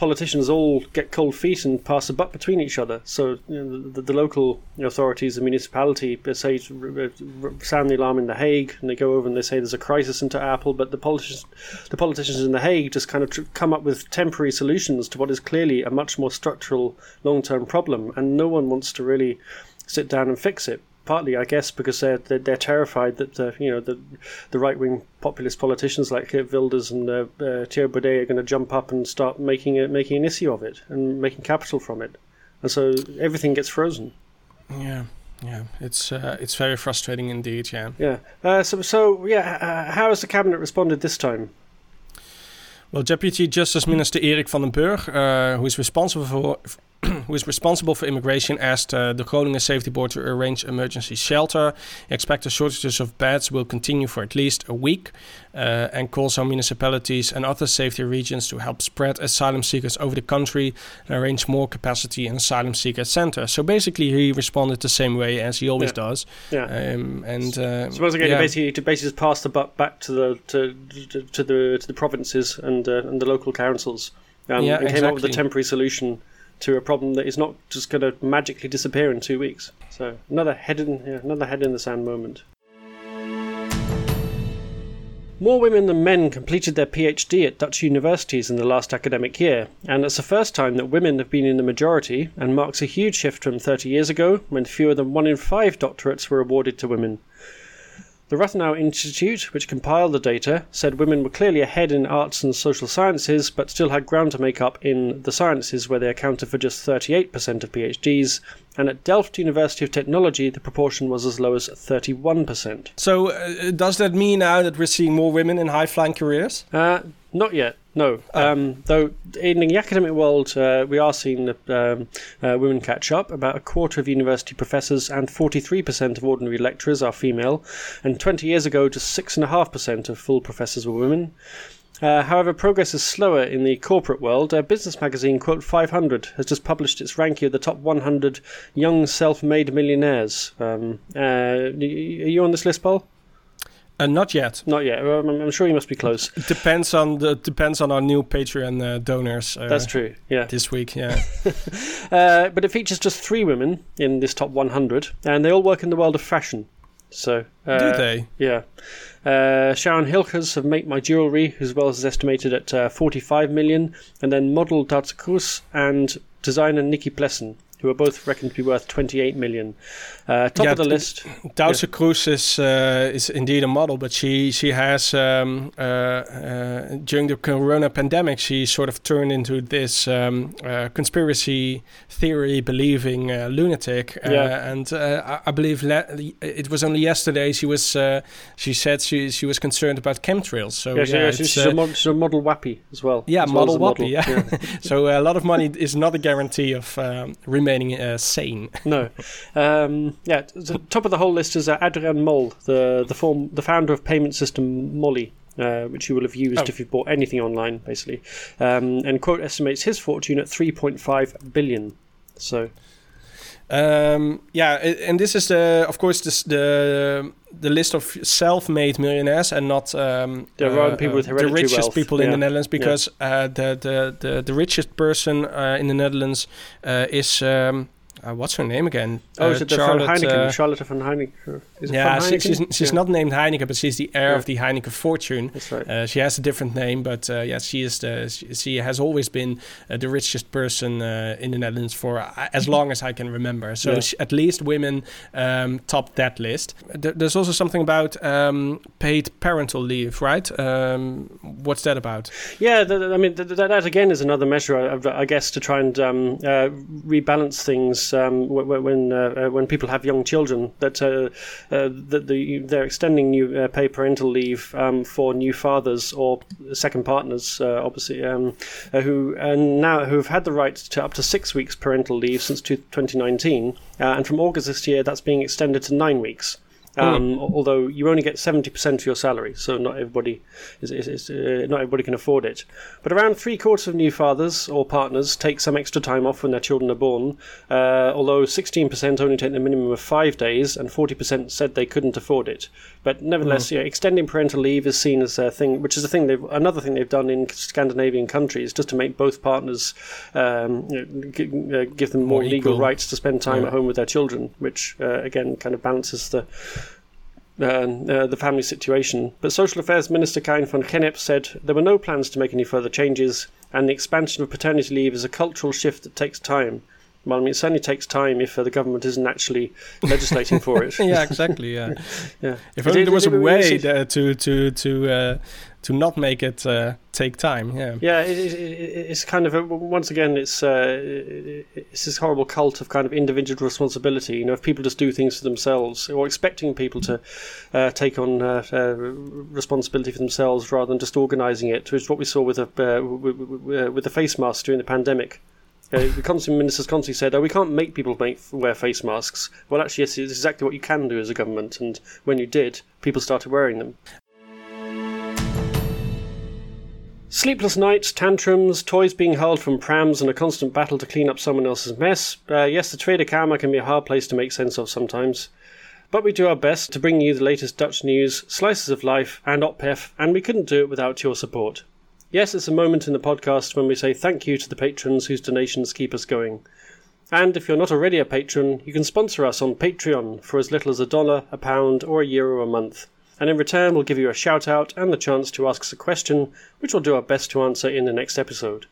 politicians all get cold feet and pass the buck between each other. So you know, the, the, local authorities, the municipality, say sound the alarm in the Hague, and they go over and they say there's a crisis in Ter Apel. But the politicians, the politicians in the Hague, just kind of come up with temporary solutions to what is clearly a much more structural, long-term problem, and no one wants to really sit down and fix it. Partly, I guess, because they're they're, they're terrified that the you know the the right wing populist politicians like Wilders and uh, uh, Thierry Baudet are going to jump up and start making it making an issue of it and making capital from it, and so everything gets frozen. Yeah. Yeah, it's uh, it's very frustrating indeed. Yeah. Yeah. Uh, so so yeah, uh, how has the cabinet responded this time? Well, Deputy Justice Minister Erik van der Burg, uh, who is responsible for who is responsible for immigration, asked uh, the Groningen Safety Board to arrange emergency shelter. He expects the shortages of beds will continue for at least a week uh, and calls on municipalities and other safety regions to help spread asylum seekers over the country and arrange more capacity in asylum seeker centers. So basically, he responded the same way as he always yeah. does. Yeah. Um, and uh, so once again, yeah. basically to basically just pass the buck back to the to, to, to the to the provinces and uh, and the local councils. Um, yeah, and came exactly. up with a temporary solution to a problem that is not just going to magically disappear in two weeks. So another head in yeah, another head in the sand moment. More women than men completed their PhD at Dutch universities in the last academic year, and it's the first time that women have been in the majority and marks a huge shift from 30 years ago when fewer than one in five doctorates were awarded to women. The Rathenau Institute, which compiled the data, said women were clearly ahead in arts and social sciences, but still had ground to make up in the sciences, where they accounted for just 38% of PhDs. And at Delft University of Technology, the proportion was as low as 31%. So, uh, does that mean now that we're seeing more women in high flying careers? Uh, not yet. No, oh. um, though in the academic world, uh, we are seeing um, uh, women catch up. About a quarter of university professors and 43% of ordinary lecturers are female, and 20 years ago, just 6.5% of full professors were women. Uh, however, progress is slower in the corporate world. Uh, Business magazine Quote 500 has just published its ranking of the top 100 young self-made millionaires. Um, uh, are you on this list, Paul? Uh, not yet. Not yet. I'm, I'm, sure you must be close. It depends on the depends on our new Patreon uh, donors. Uh, That's true. Yeah. This week, yeah. Uh, but it features just three women in this top 100, and they all work in the world of fashion. So uh, do they? Yeah. Uh, Sharon Hilgers of Make My Jewelry, whose wealth is estimated at 45 million, and then model Kroes and designer Nikkie Plessen who are both reckoned to be worth 28 million. Uh, top yeah, of the list. Doutzen yeah. Kroes is uh, is indeed a model, but she she has um, uh, uh, during the Corona pandemic she sort of turned into this um, uh, conspiracy theory believing uh, lunatic. yeah. and I, I, believe it was only yesterday she was she said she she was concerned about chemtrails. So yeah, yeah she's, she's, a mod, she's, a model wappy as well. Yeah, as model well wappy. Model. Yeah. so a lot of money is not a guarantee of um, remaining remaining uh, sane. no, um, yeah. The top of the whole list is uh, Adriaan Mol, the the form the founder of payment system Mollie. Uh, which you will have used oh. if you've bought anything online, basically. Um, and quote estimates his fortune at 3.5 billion. So, um, yeah, and this is the, of course, this, the the list of self-made millionaires and not um, uh, people the richest wealth. people yeah. in the Netherlands because yeah. uh, the, the, the the richest person uh, in the Netherlands uh, is. Um, uh, what's her name again? Oh, uh, is it Charlotte, Heineken? Uh, Charlotte van Heineken. Is yeah, she, she's, she's yeah. not named Heineken, but she's the heir yeah. of the Heineken fortune. That's right. Uh, she has a different name, but uh, yeah, she is the she, she has always been uh, the richest person uh, in the Netherlands for as long as I can remember. So yeah. she, at least women um, top that list. there's also something about um, paid parental leave, right? Um, what's that about? Yeah, I mean that, that, again is another measure, I, I guess, to try and um, rebalance things um, when uh, when people have young children that uh, uh, that the, they're extending new paid parental leave um, for new fathers or second partners, obviously, um, who now who have had the right to up to six weeks parental leave since 2019, and from August this year that's being extended to nine weeks. Um, mm. Although you only get seventy percent of your salary, so not everybody is, is, is uh, not everybody can afford it. But around three quarters of new fathers or partners take some extra time off when their children are born. Uh, although sixteen percent only take the minimum of five days, and forty percent said they couldn't afford it. But nevertheless, mm. yeah, extending parental leave is seen as a thing, which is a thing they've another thing they've done in Scandinavian countries, just to make both partners um, you know, g- uh, give them more, more legal rights to spend time yeah. at home with their children, which uh, again kind of balances the uh, uh, the family situation. But Social Affairs Minister Karien van Gennip said there were no plans to make any further changes, and the expansion of paternity leave is a cultural shift that takes time. Well, I mean, it certainly takes time if uh, the government isn't actually legislating for it. yeah, exactly. Yeah, yeah. If only there was a way to to to uh, to not make it uh, take time. Yeah, yeah. It, it, it's kind of a, once again, it's uh, it's this horrible cult of kind of individual responsibility. You know, if people just do things for themselves, or expecting people to uh, take on uh, uh, responsibility for themselves rather than just organising it, which is what we saw with a, uh, with, with the face masks during the pandemic. Uh, the Constant Minister constantly said, "Oh, we can't make people make wear face masks." Well, actually, yes, it's exactly what you can do as a government, and when you did, people started wearing them. Sleepless nights, tantrums, toys being hurled from prams, and a constant battle to clean up someone else's mess. Uh, yes, the Tweede Kamer can be a hard place to make sense of sometimes. But we do our best to bring you the latest Dutch news, slices of life, and OPHEF, and we couldn't do it without your support. Yes, it's a moment in the podcast when we say thank you to the patrons whose donations keep us going. And if you're not already a patron, you can sponsor us on Patreon for as little as a dollar, a pound, or a euro a month and in return we'll give you a shout out and the chance to ask us a question, which we'll do our best to answer in the next episode.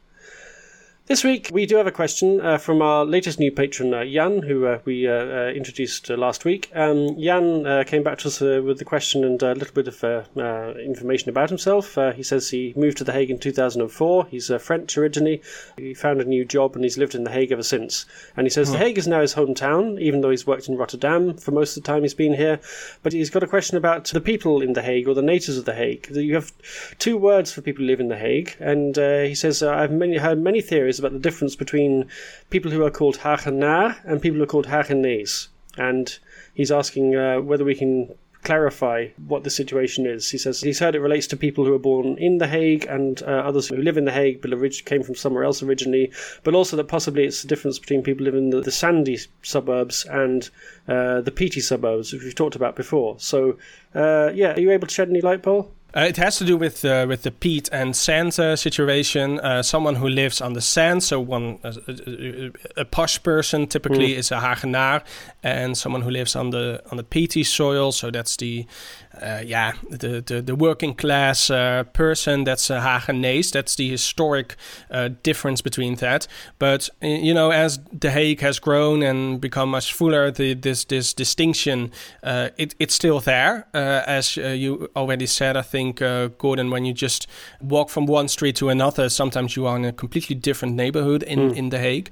This week, we do have a question uh, from our latest new patron, uh, Jan, who uh, we uh, uh, introduced uh, last week. Um, Jan came back to us with the question and a little bit of information about himself. he says he moved to The Hague in 2004. He's French originally. He found a new job and he's lived in The Hague ever since. And he says The Hague is now his hometown, even though he's worked in Rotterdam for most of the time he's been here. But he's got a question about the people in The Hague or the natives of The Hague. You have two words for people who live in The Hague. And he says, I've many, heard many theories about the difference between people who are called Hagenaar and people who are called Hagenees. And he's asking uh, whether we can clarify what the situation is. He says he's heard it relates to people who are born in The Hague and uh, others who live in The Hague but orig- came from somewhere else originally, but also that possibly it's the difference between people living in the, the sandy suburbs and uh, the peaty suburbs, which we've talked about before. So, uh, yeah, are you able to shed any light, Paul? Uh, it has to do with uh, with the peat and sand uh, situation. Uh, someone who lives on the sand, so one a, a posh person typically mm. is a Hagenaar, and someone who lives on the on the peaty soil, so that's the uh, yeah, the, the, the working class uh, person that's a Hagenees. That's the historic uh, difference between that. But you know, as The Hague has grown and become much fuller, the, this this distinction uh, it, it's still there. Uh, as uh, you already said, I think Gordon, when you just walk from one street to another, sometimes you are in a completely different neighborhood in mm. in The Hague.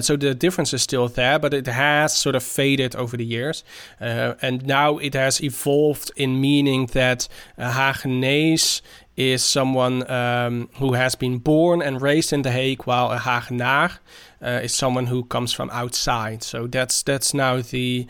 so the difference is still there, but it has sort of faded over the years, and now it has evolved in meaning that a Hagenees is someone um, who has been born and raised in The Hague, while a Hagenaar uh, is someone who comes from outside. So that's that's now the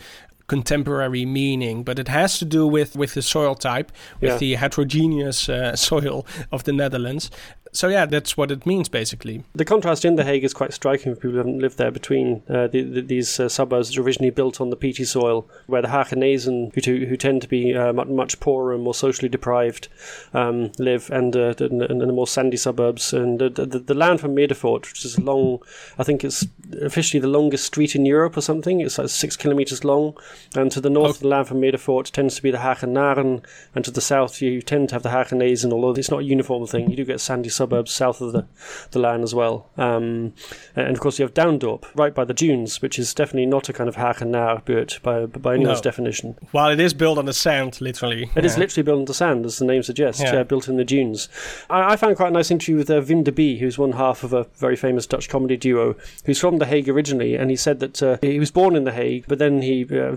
contemporary meaning, but it has to do with with the soil type, with yeah. the heterogeneous uh, soil of the Netherlands, so yeah, that's what it means basically. The contrast in The Hague is quite striking for people who haven't lived there between uh, the, the, these uh, suburbs that are originally built on the peaty soil, where the Hagenezen, who, who tend to be uh, much poorer and more socially deprived, um, live, and uh, the more sandy suburbs. And the, the, the Laan van Meerdervoort, which is long, I think it's officially the longest street in Europe or something. It's like six kilometers long. And to the north oh. of the Laan van Meerdervoort tends to be the Hagenaren, and to the south you tend to have the Hagenezen, although it's not a uniform thing. You do get sandy suburbs suburbs south of the, the land as well. Um, and of course, you have Duindorp, right by the dunes, which is definitely not a kind of Hagenaar buurt by, by anyone's no. definition. While it is built on the sand, literally. It yeah. is literally built on the sand, as the name suggests, yeah. built in the dunes. I, I, found quite a nice interview with uh, Wim de Bie, who's one half of a very famous Dutch comedy duo, who's from The Hague originally, and he said that uh, he was born in The Hague, but then he, uh,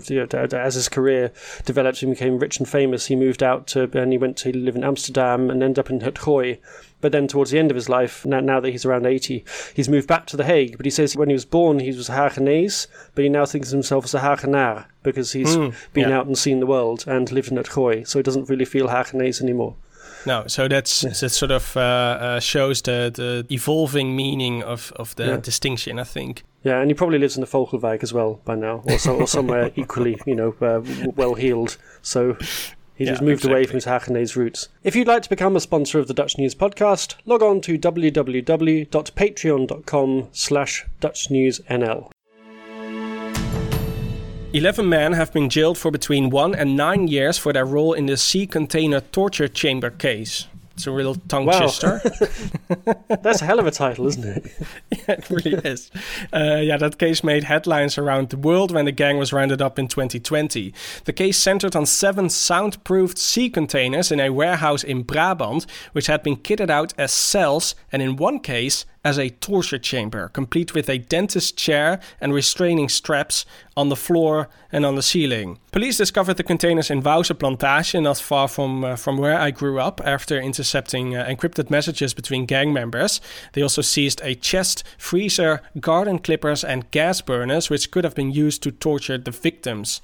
as his career developed and became rich and famous, he moved out to, and he went to live in Amsterdam and ended up in Het Gooi, but then towards the end of his life, now, now that he's around 80, he's moved back to The Hague. But he says when he was born, he was a Hagenees, but he now thinks of himself as a Hagenaar because he's mm, been yeah. out and seen the world and lived in Het So he doesn't really feel Hagenees anymore. No, so that's that sort of uh, uh, shows the, the evolving meaning of, of the yeah. distinction, I think. Yeah, and he probably lives in the Vogelwijk as well by now, or, so, or somewhere equally, you know, uh, well heeled. So He's yeah, just moved exactly. away from his Hagenees roots. If you'd like to become a sponsor of the Dutch News podcast, log on to www.patreon.com slash dutchnewsnl. Eleven men have been jailed for between one and nine years for their role in the sea container torture chamber case. It's a real tongue wow. twister. That's a hell of a title, isn't it? yeah, it really is. Uh, yeah, that case made headlines around the world when the gang was rounded up in 2020. The case centered on seven soundproofed sea containers in a warehouse in Brabant, which had been kitted out as cells, and in one case, as a torture chamber, complete with a dentist chair and restraining straps on the floor and on the ceiling. Police discovered the containers in Wouwse Plantage, not far from, uh, from where I grew up, after intercepting uh, encrypted messages between gang members. They also seized a chest, freezer, garden clippers, and gas burners, which could have been used to torture the victims.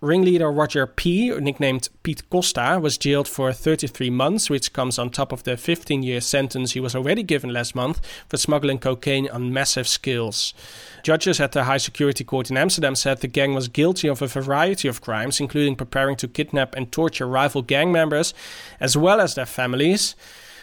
Ringleader Roger P., nicknamed Pete Costa, was jailed for 33 months, which comes on top of the 15 year sentence he was already given last month for smuggling cocaine on massive scales. Judges at the High Security Court in Amsterdam said the gang was guilty of a variety of crimes, including preparing to kidnap and torture rival gang members, as well as their families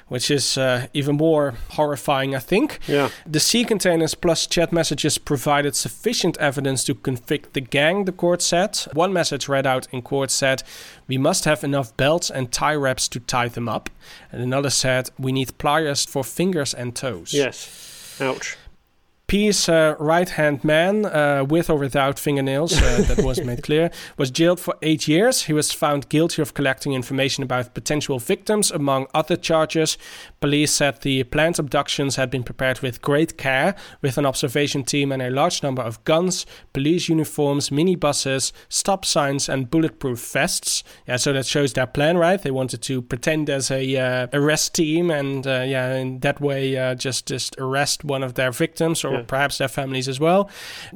which is uh, even more horrifying, I think. Yeah. The sea containers plus chat messages provided sufficient evidence to convict the gang, the court said. One message read out in court said, We must have enough belts and tie wraps to tie them up. And another said, We need pliers for fingers and toes. Yes. Ouch. P's uh, right hand man, uh, with or without fingernails, uh, that was made clear, was jailed for eight years. He was found guilty of collecting information about potential victims, among other charges. Police said the planned abductions had been prepared with great care, with an observation team and a large number of guns, police uniforms, minibuses, stop signs, and bulletproof vests. Yeah, so that shows their plan, right? They wanted to pretend as a uh, arrest team, and uh, yeah, in that way, uh, just just arrest one of their victims or Yeah. perhaps their families as well.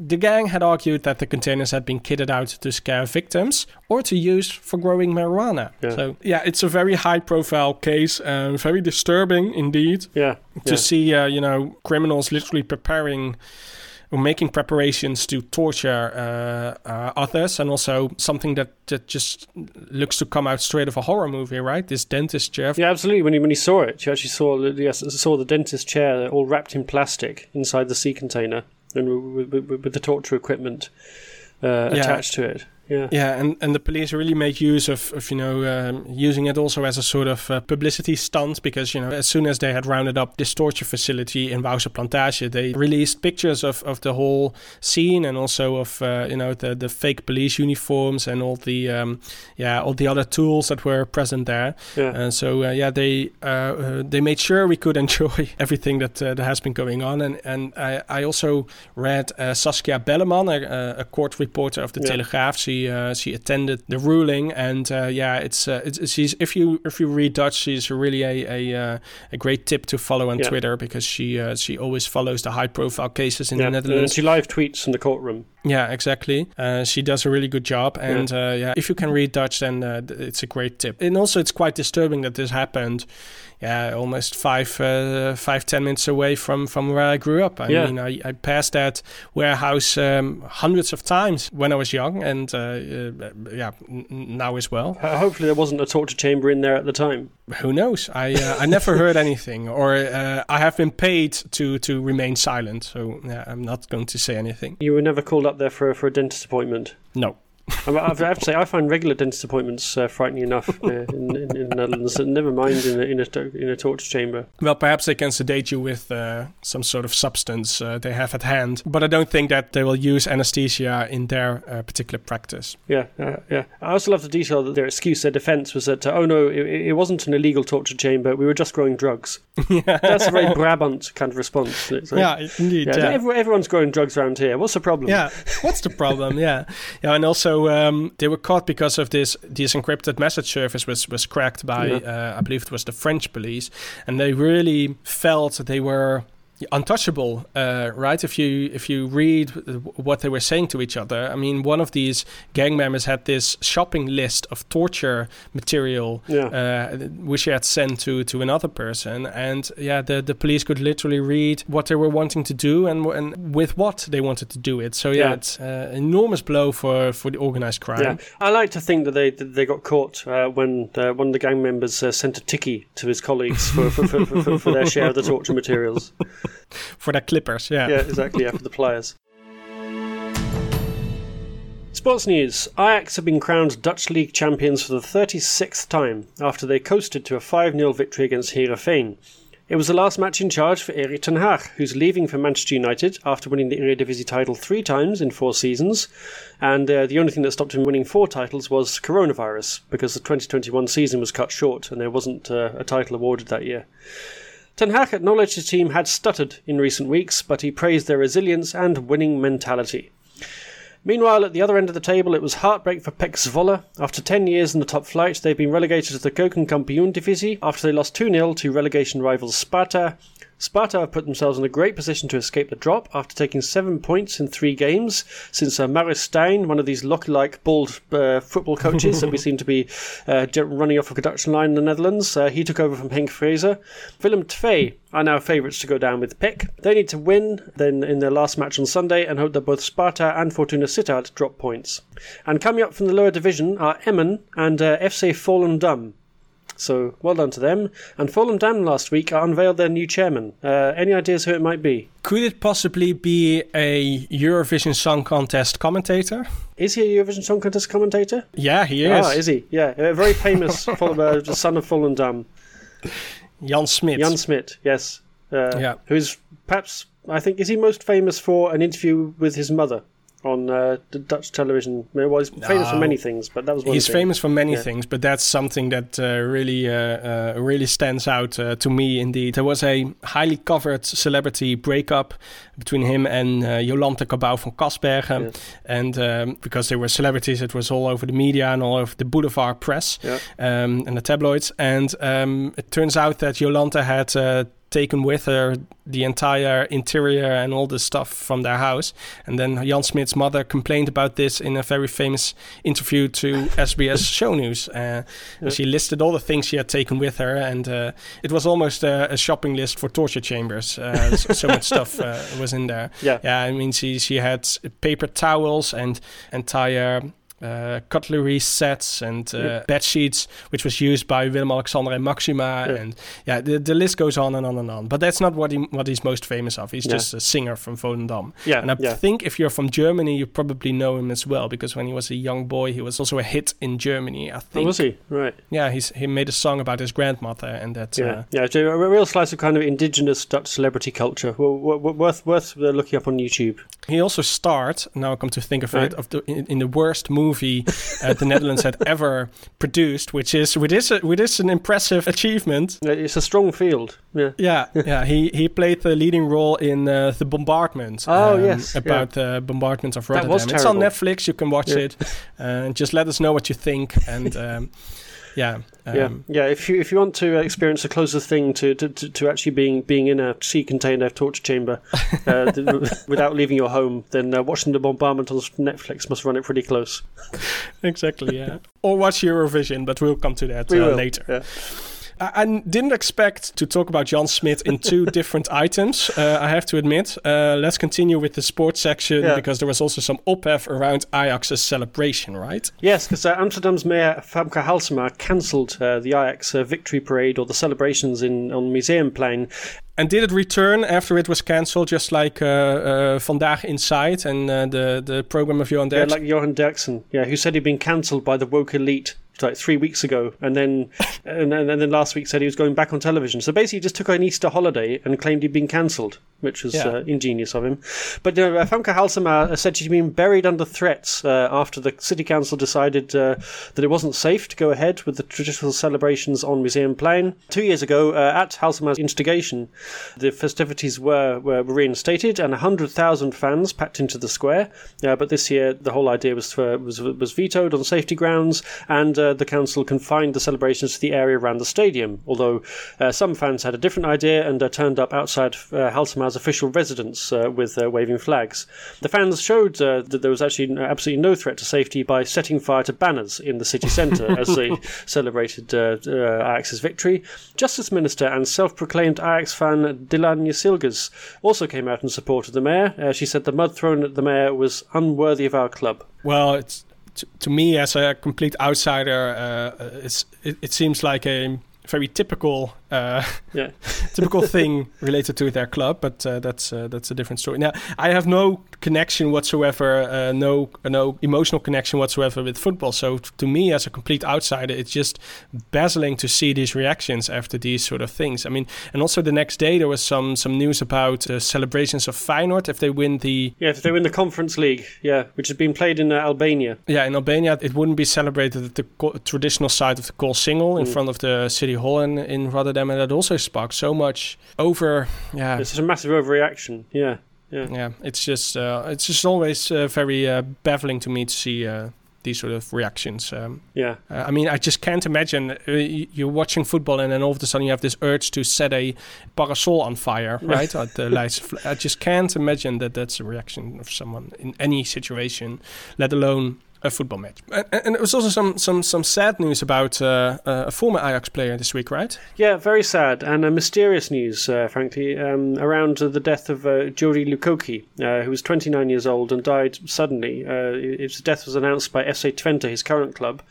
The gang had argued that the containers had been kitted out to scare victims or to use for growing marijuana. Yeah. So yeah, it's a very high-profile case, uh, very disturbing indeed Yeah. to see uh, you know criminals literally preparing or making preparations to torture uh, uh, others and also something that, that just looks to come out straight of a horror movie right this dentist chair Yeah, absolutely. When you when you saw it, you actually saw the- yes, saw the dentist chair all wrapped in plastic inside the sea container, and with, with, with the torture equipment uh, Yeah. attached to it. Yeah. Yeah, and, and the police really made use of, of you know um, using it also as a sort of uh, publicity stunt because you know as soon as they had rounded up this torture facility in Wouwse Plantage, they released pictures of, of the whole scene and also of uh, you know the, the fake police uniforms and all the um, yeah all the other tools that were present there. Yeah. And so uh, yeah, they uh, uh, they made sure we could enjoy everything that uh, that has been going on. And and I, I also read uh, Saskia Belleman, a, a court reporter of the Yeah. Telegraaf. She uh, she attended the ruling, and uh, yeah, it's uh, it's she's if you if you read Dutch, she's really a a, uh, a great tip to follow on Yeah. Twitter because she uh, she always follows the high profile cases in yeah. the And Netherlands. she live tweets from the courtroom. Yeah, exactly. Uh, she does a really good job, and yeah. Uh, yeah, if you can read Dutch, then uh, it's a great tip. And also, it's quite disturbing that this happened. Yeah, almost five, uh, five, ten minutes away from from where I grew up. I Yeah. mean, I, I passed that warehouse um, hundreds of times when I was young, and uh, uh, yeah, n- now as well. Hopefully, there wasn't a torture chamber in there at the time. Who knows? I uh, I never heard anything, or uh, I have been paid to to remain silent. So yeah, I'm not going to say anything. You were never called up there for for a dentist appointment. No. I I've- to say, I find regular dentist appointments uh, frightening enough uh, in, in, in the Netherlands. Never mind in a, in a in a torture chamber. Well, perhaps they can sedate you with uh, some sort of substance uh, they have at hand, but I don't think that they will use anesthesia in their uh, particular practice. Yeah, uh, yeah. I also love the detail that their excuse, their defence was that, uh, oh no, it, it wasn't an illegal torture chamber. We were just growing drugs. yeah. That's a very Brabant kind of response. Like, yeah, indeed. yeah, Yeah. everyone's growing drugs around here. What's the problem? Yeah, what's the problem? yeah, yeah, and also um, they were caught because of this. This encrypted message service was was cracked by, uh, I believe it was the French police, and they really felt that they were untouchable, uh, right? If you if you read what they were saying to each other, I mean, one of these gang members had this shopping list of torture material, Yeah. uh, which he had sent to to another person, and yeah, the the police could literally read what they were wanting to do and and with what they wanted to do it. So yeah, Yeah. it's uh, enormous blow for for the organized crime. Yeah, I like to think that they that they got caught uh, when uh, one of the gang members uh, sent a Tikkie to his colleagues for for, for, for, for, for their share of the torture materials. For their clippers, yeah. Yeah, exactly. Yeah, for the pliers. Sports news. Ajax have been crowned Dutch League champions for the 36th time after they coasted to a 5 0 victory against Heerenveen. It was the last match in charge for Erik ten Hag, who's leaving for Manchester United after winning the Eredivisie title three times in four seasons. And uh, the only thing that stopped him winning four titles was coronavirus, because the 2021 season was cut short and there wasn't uh, a title awarded that year. Ten Hag acknowledged his team had stuttered in recent weeks, but he praised their resilience and winning mentality. Meanwhile, at the other end of the table, it was heartbreak for PEC Zwolle. After 10 years in the top flight, they've been relegated to the Keukenkampioen divisie after they lost 2 0 to relegation rivals Sparta. Sparta have put themselves in a great position to escape the drop after taking seven points in three games since uh, Maurice Steijn, one of these Loki-like bald uh, football coaches that we seem to be uh, running off a production line in the Netherlands, uh, he took over from Henk Fraser. Willem II are now favourites to go down with PEC. They need to win then in their last match on Sunday and hope that both Sparta and Fortuna Sittard drop points. And coming up from the lower division are Emmen and uh, FC Volendam. So well done to them. And Volendam last week unveiled their new chairman. Uh, any ideas who it might be? Could it possibly be a Eurovision Song Contest commentator? Is he a Eurovision Song Contest commentator? Yeah, he is. Ah, is he? Yeah, a very famous Vol- uh, son of Volendam. Jan Smit. Jan Smit, yes. Uh, Yeah. Who's perhaps I think is he most famous for an interview with his mother on uh, the Dutch television. Well, he's famous for many things, but that was one. He's thing. famous for many Yeah. things, but that's something that uh, really, uh, uh, really stands out uh, to me. Indeed, there was a highly covered celebrity breakup between him and uh, Yolanthe Cabau van Kasbergen, Yeah. and um, because they were celebrities, it was all over the media and all over the boulevard press Yeah. um, and the tabloids. And um, it turns out that Yolanthe had. Taken with her the entire interior and all the stuff from their house, and then Jan Smit's mother complained about this in a very famous interview to SBS Show News. Uh, Yeah. She listed all the things she had taken with her, and uh, it was almost a, a shopping list for torture chambers. Uh, so, so much stuff uh, was in there. Yeah. Yeah, I mean, she she had paper towels and entire. Uh, cutlery sets and uh, Yeah. bed sheets, which was used by Willem Alexander and Maxima, Yeah. and yeah, the, the list goes on and on and on. But that's not what he what he's most famous of. He's Yeah. just a singer from Volendam. Yeah, And I think if you're from Germany, you probably know him as well because when he was a young boy, he was also a hit in Germany. I Oh, think. was he? Right. Yeah, he's he made a song about his grandmother, and that. Yeah, Uh, yeah. so A real slice of kind of indigenous Dutch celebrity culture. Well, wo- wo- worth worth uh, looking up on YouTube. he also starred. Now I come to think of Right. it, of the in, in the worst movie uh, the Netherlands had ever produced, which is which is a, which is an impressive achievement. It's a strong field. Yeah. Yeah, yeah. He he played the leading role in uh, the bombardment. Oh, yes, yeah. about the bombardment of That Rotterdam. was It's on. Netflix. You can watch Yeah. it, uh, and just let us know what you think. And um, yeah, um, yeah, yeah. If you if you want to experience the closest thing to, to, to, to actually being being in a sea-contained torture chamber uh, without leaving your home, then uh, watching the bombardment on Netflix must run it pretty close. exactly. Yeah, or watch Eurovision, but we'll come to that uh, later. Yeah. I, I didn't expect to talk about Jan Smit in two different items. Uh, I have to admit. Uh, let's continue with the sports section Yeah. because there was also some ophef around Ajax's celebration, right? Yes, because uh, Amsterdam's mayor Famke Halsema cancelled uh, the Ajax uh, victory parade or the celebrations in on Museumplein. And did it return after it was cancelled, just like uh, uh, Vandaag Inside and uh, the the program of Johan Yeah, Derksen? like Johan Derksen, yeah, who said he'd been cancelled by the woke elite like three weeks ago, and then and, then- and then last week said he was going back on television. So basically, he just took an Easter holiday and claimed he'd been cancelled, which was Yeah. uh, ingenious of him. But uh, Famke Halsema said she'd been buried under threats uh, after the city council decided uh, that it wasn't safe to go ahead with the traditional celebrations on Museumplein. Two years ago, uh, at Halsema's instigation, the festivities were, were reinstated and 100,000 fans packed into the square. Uh, but this year, the whole idea was, for, was, was vetoed on safety grounds, and uh, the council confined the celebrations to the area around the stadium. Although uh, some fans had a different idea and uh, turned up outside uh, Halsema's official residence uh, with uh, waving flags. The fans showed uh, that there was actually absolutely no threat to safety by setting fire to banners in the city centre as they celebrated uh, uh, Ajax's victory. Justice Minister and self-proclaimed Ajax fan Dilan Yeşilgöz also came out in support of the mayor. Uh, she said the mud thrown at the mayor was unworthy of our club. Well, it's to, me as a complete outsider, uh, it's it, it seems like a very typical uh, Yeah. typical thing related to their club, but uh, that's uh, that's a different story. Now, I have no connection whatsoever, uh, no no emotional connection whatsoever with football. So t- to me, as a complete outsider, it's just baffling to see these reactions after these sort of things. I mean, and also the next day there was some some news about uh, celebrations of Feyenoord if they win the Yeah, if they win the Conference League, yeah, which has been played in uh, Albania. Yeah, in Albania, it wouldn't be celebrated at the co- traditional site of the Coolsingel in Mm. front of the city hall in, Rotterdam, and that also sparked so much over. Yeah, It's a massive overreaction. Yeah, yeah. yeah. It's just uh, it's just always uh, very uh, baffling to me to see uh, these sort of reactions. Um, Yeah, uh, I mean, I just can't imagine uh, you're watching football and then all of a sudden you have this urge to set a parasol on fire, right? At the lights. I just can't imagine that that's a reaction of someone in any situation, let alone a football match. And, and there was also some some some sad news about uh, uh, a former Ajax player this week, right? yeah. Very sad and uh, mysterious news, uh, frankly, um, around uh, the death of uh, Jody Lukoki, uh, who was 29 years old and died suddenly. Uh, his death was announced by FC Twente, his current club,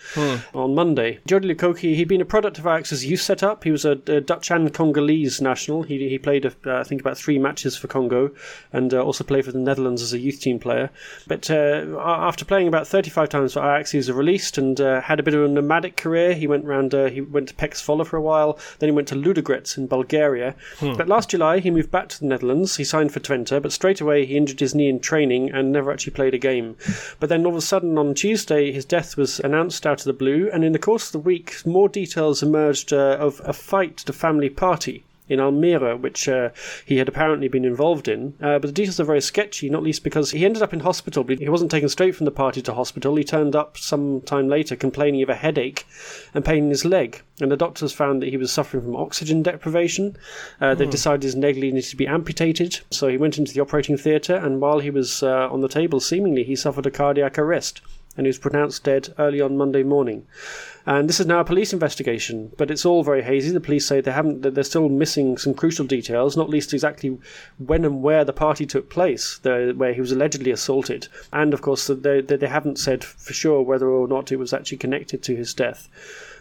on Monday. Jody Lukoki, he'd been a product of Ajax's youth setup. He was a, a Dutch and Congolese national. He, he played, uh, I think, about three matches for Congo and uh, also played for the Netherlands as a youth team player. But uh, after playing about 35 25 times for Ajax. He was released and uh, had a bit of a nomadic career. He went round. Uh, he went to Zwolle for a while. Then he went to Ludogorets in Bulgaria. Hmm. But last July he moved back to the Netherlands. He signed for Twente, but straight away he injured his knee in training and never actually played a game. But then all of a sudden on Tuesday his death was announced out of the blue, and in the course of the week more details emerged uh, of a fight at a family party in Almere, which uh, he had apparently been involved in. Uh, but the details are very sketchy, not least because he ended up in hospital, but he wasn't taken straight from the party to hospital. He turned up some time later complaining of a headache and pain in his leg. And the doctors found that he was suffering from oxygen deprivation. Uh, They hmm. decided his leg needed to be amputated, so he went into the operating theatre, and while he was uh, on the table, seemingly he suffered a cardiac arrest and he was pronounced dead early on Monday morning. And this is now a police investigation, but it's all very hazy. The police say they haven't, they're still missing some crucial details, not least exactly when and where the party took place, where he was allegedly assaulted. And of course, they, they haven't said for sure whether or not it was actually connected to his death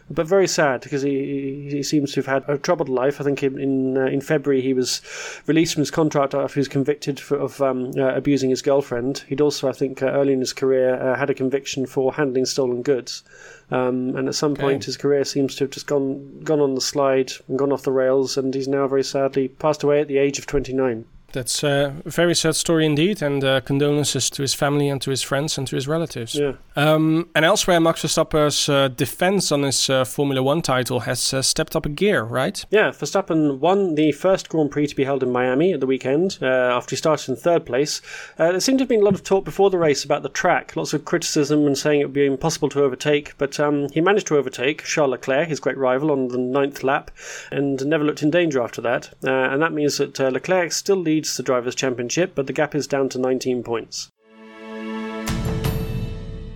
but very sad because he he seems to have had a troubled life. I think in in, uh, in February he was released from his contract after he was convicted for, of um, uh, abusing his girlfriend. He'd also, I think, uh, early in his career uh, had a conviction for handling stolen goods. Um, and at some point, his career seems to have just gone gone on the slide and gone off the rails, and he's now very sadly passed away at the age of 29 that's a very sad story indeed, and uh, condolences to his family and to his friends and to his relatives. Yeah. Um, and elsewhere, Max Verstappen's uh, defense on his uh, Formula One title has uh, stepped up a gear, right? Yeah, Verstappen won the first Grand Prix to be held in Miami at the weekend uh, after he started in third place. Uh, there seemed to have been a lot of talk before the race about the track, lots of criticism and saying it would be impossible to overtake, but um, he managed to overtake Charles Leclerc, his great rival, on the ninth lap, and never looked in danger after that. and that means that Leclerc still leads leads the Drivers' Championship, but the gap is down to 19 points.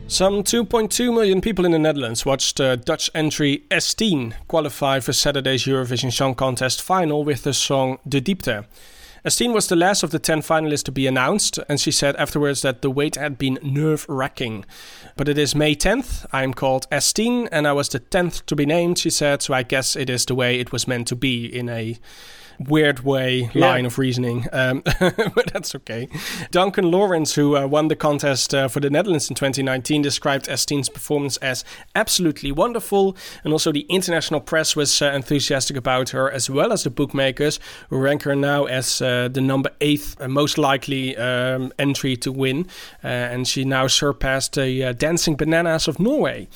Some 2.2 million people in the Netherlands watched uh, Dutch entry S10 qualify for Saturday's Eurovision Song Contest final with the song De Diepte. S10 was the last of the 10 finalists to be announced, and she said afterwards that the wait had been nerve wracking. But it is May 10th, I'm called S10, and I was the 10th to be named, she said, so I guess it is the way it was meant to be in a weird way yeah. line of reasoning, um, but that's okay. Duncan Lawrence, who uh, won the contest uh, for the Netherlands in 2019, described S10's performance as absolutely wonderful, and also the international press was uh, enthusiastic about her, as well as the bookmakers, who rank her now as uh, the number eighth uh, most likely um, entry to win, uh, and she now surpassed the Dancing Bananas of Norway.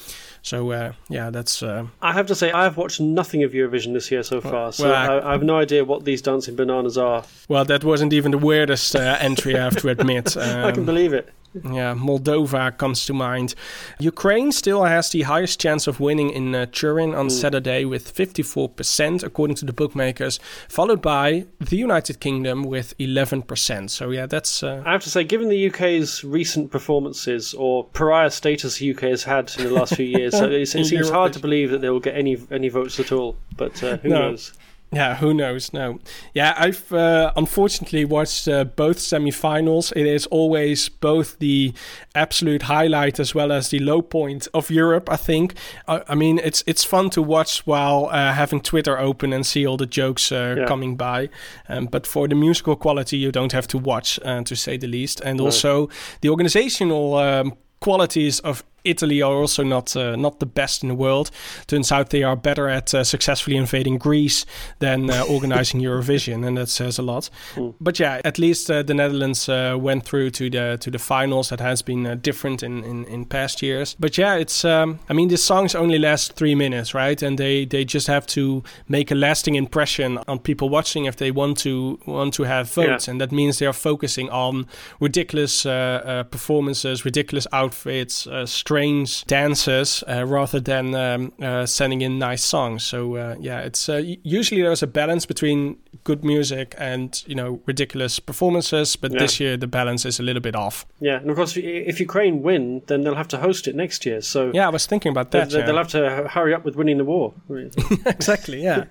So uh, yeah, that's. Uh, I have to say, I have watched nothing of Eurovision this year so far, so well, I, I, have no idea what these dancing bananas are. Well, that wasn't even the weirdest uh, entry, I have to admit. Um, I can believe it. Yeah, Moldova comes to mind. Ukraine still has the highest chance of winning in uh, Turin on mm. Saturday with 54%, according to the bookmakers, followed by the United Kingdom with 11%. So, yeah, that's. Uh... I have to say, given the UK's recent performances or pariah status the UK has had in the last few years, it, it seems hard to believe that they will get any any votes at all. But uh, who no. knows? Yeah, who knows? No. Yeah, I've uh, unfortunately watched uh, both semifinals. It is always both the absolute highlight as well as the low point of Europe. I think. I, I mean, it's it's fun to watch while uh, having Twitter open and see all the jokes uh, yeah. coming by. Um, but for the musical quality, you don't have to watch, uh, to say the least. And also the organizational um, qualities of Italy are also not uh, not the best in the world. Turns out they are better at uh, successfully invading Greece than uh, organizing Eurovision, and that says a lot. Mm. But yeah, at least uh, the Netherlands uh, went through to the to the finals. That has been uh, different in, in, in past years. But yeah, it's um, I mean, the songs only last three minutes, right? And they they just have to make a lasting impression on people watching if they want to want to have votes, yeah. and that means they are focusing on ridiculous performances, ridiculous outfits strange dances uh, rather than um, uh, sending in nice songs. So uh, yeah, it's uh, usually there's a balance between good music and you know ridiculous performances, but yeah. this year the balance is a little bit off. Yeah, and of course, if Ukraine win, then they'll have to host it next year. So yeah, I was thinking about that. They, will have to hurry up with winning the war. exactly. Yeah.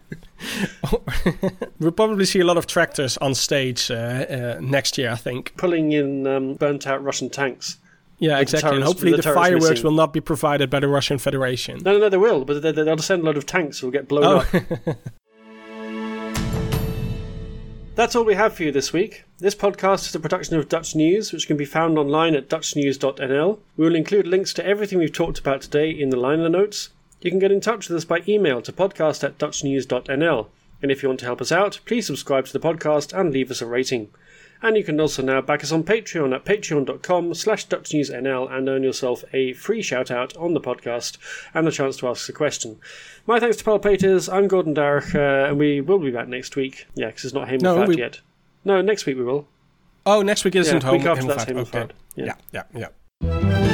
we'll probably see a lot of tractors on stage uh, uh, next year, I think. Pulling in um, burnt out Russian tanks. Yeah, exactly. and hopefully the, the fireworks missing. will not be provided by the Russian Federation. No, no, no, they will, but they, will send a lot of tanks who will get blown oh. up. That's all we have for you this week. This podcast is a production of Dutch News, which can be found online at dutchnews.nl. We will include links to everything we've talked about today in the liner notes. You can get in touch with us by email to podcast at dutchnews.nl. And if you want to help us out, please subscribe to the podcast and leave us a rating. And you can also now back us on Patreon at patreon.com slash dutchnewsnl and earn yourself a free shout out on the podcast and a chance to ask a question. My thanks to Paul Peters, I'm Gordon Darroch, uh, and we will be back next week. Yeah, because it's not Hame No, we- yet. No, next week we will. Oh, next week isn't Yeah, home. week after home that's. Okay. Yeah. yeah, yeah, yeah.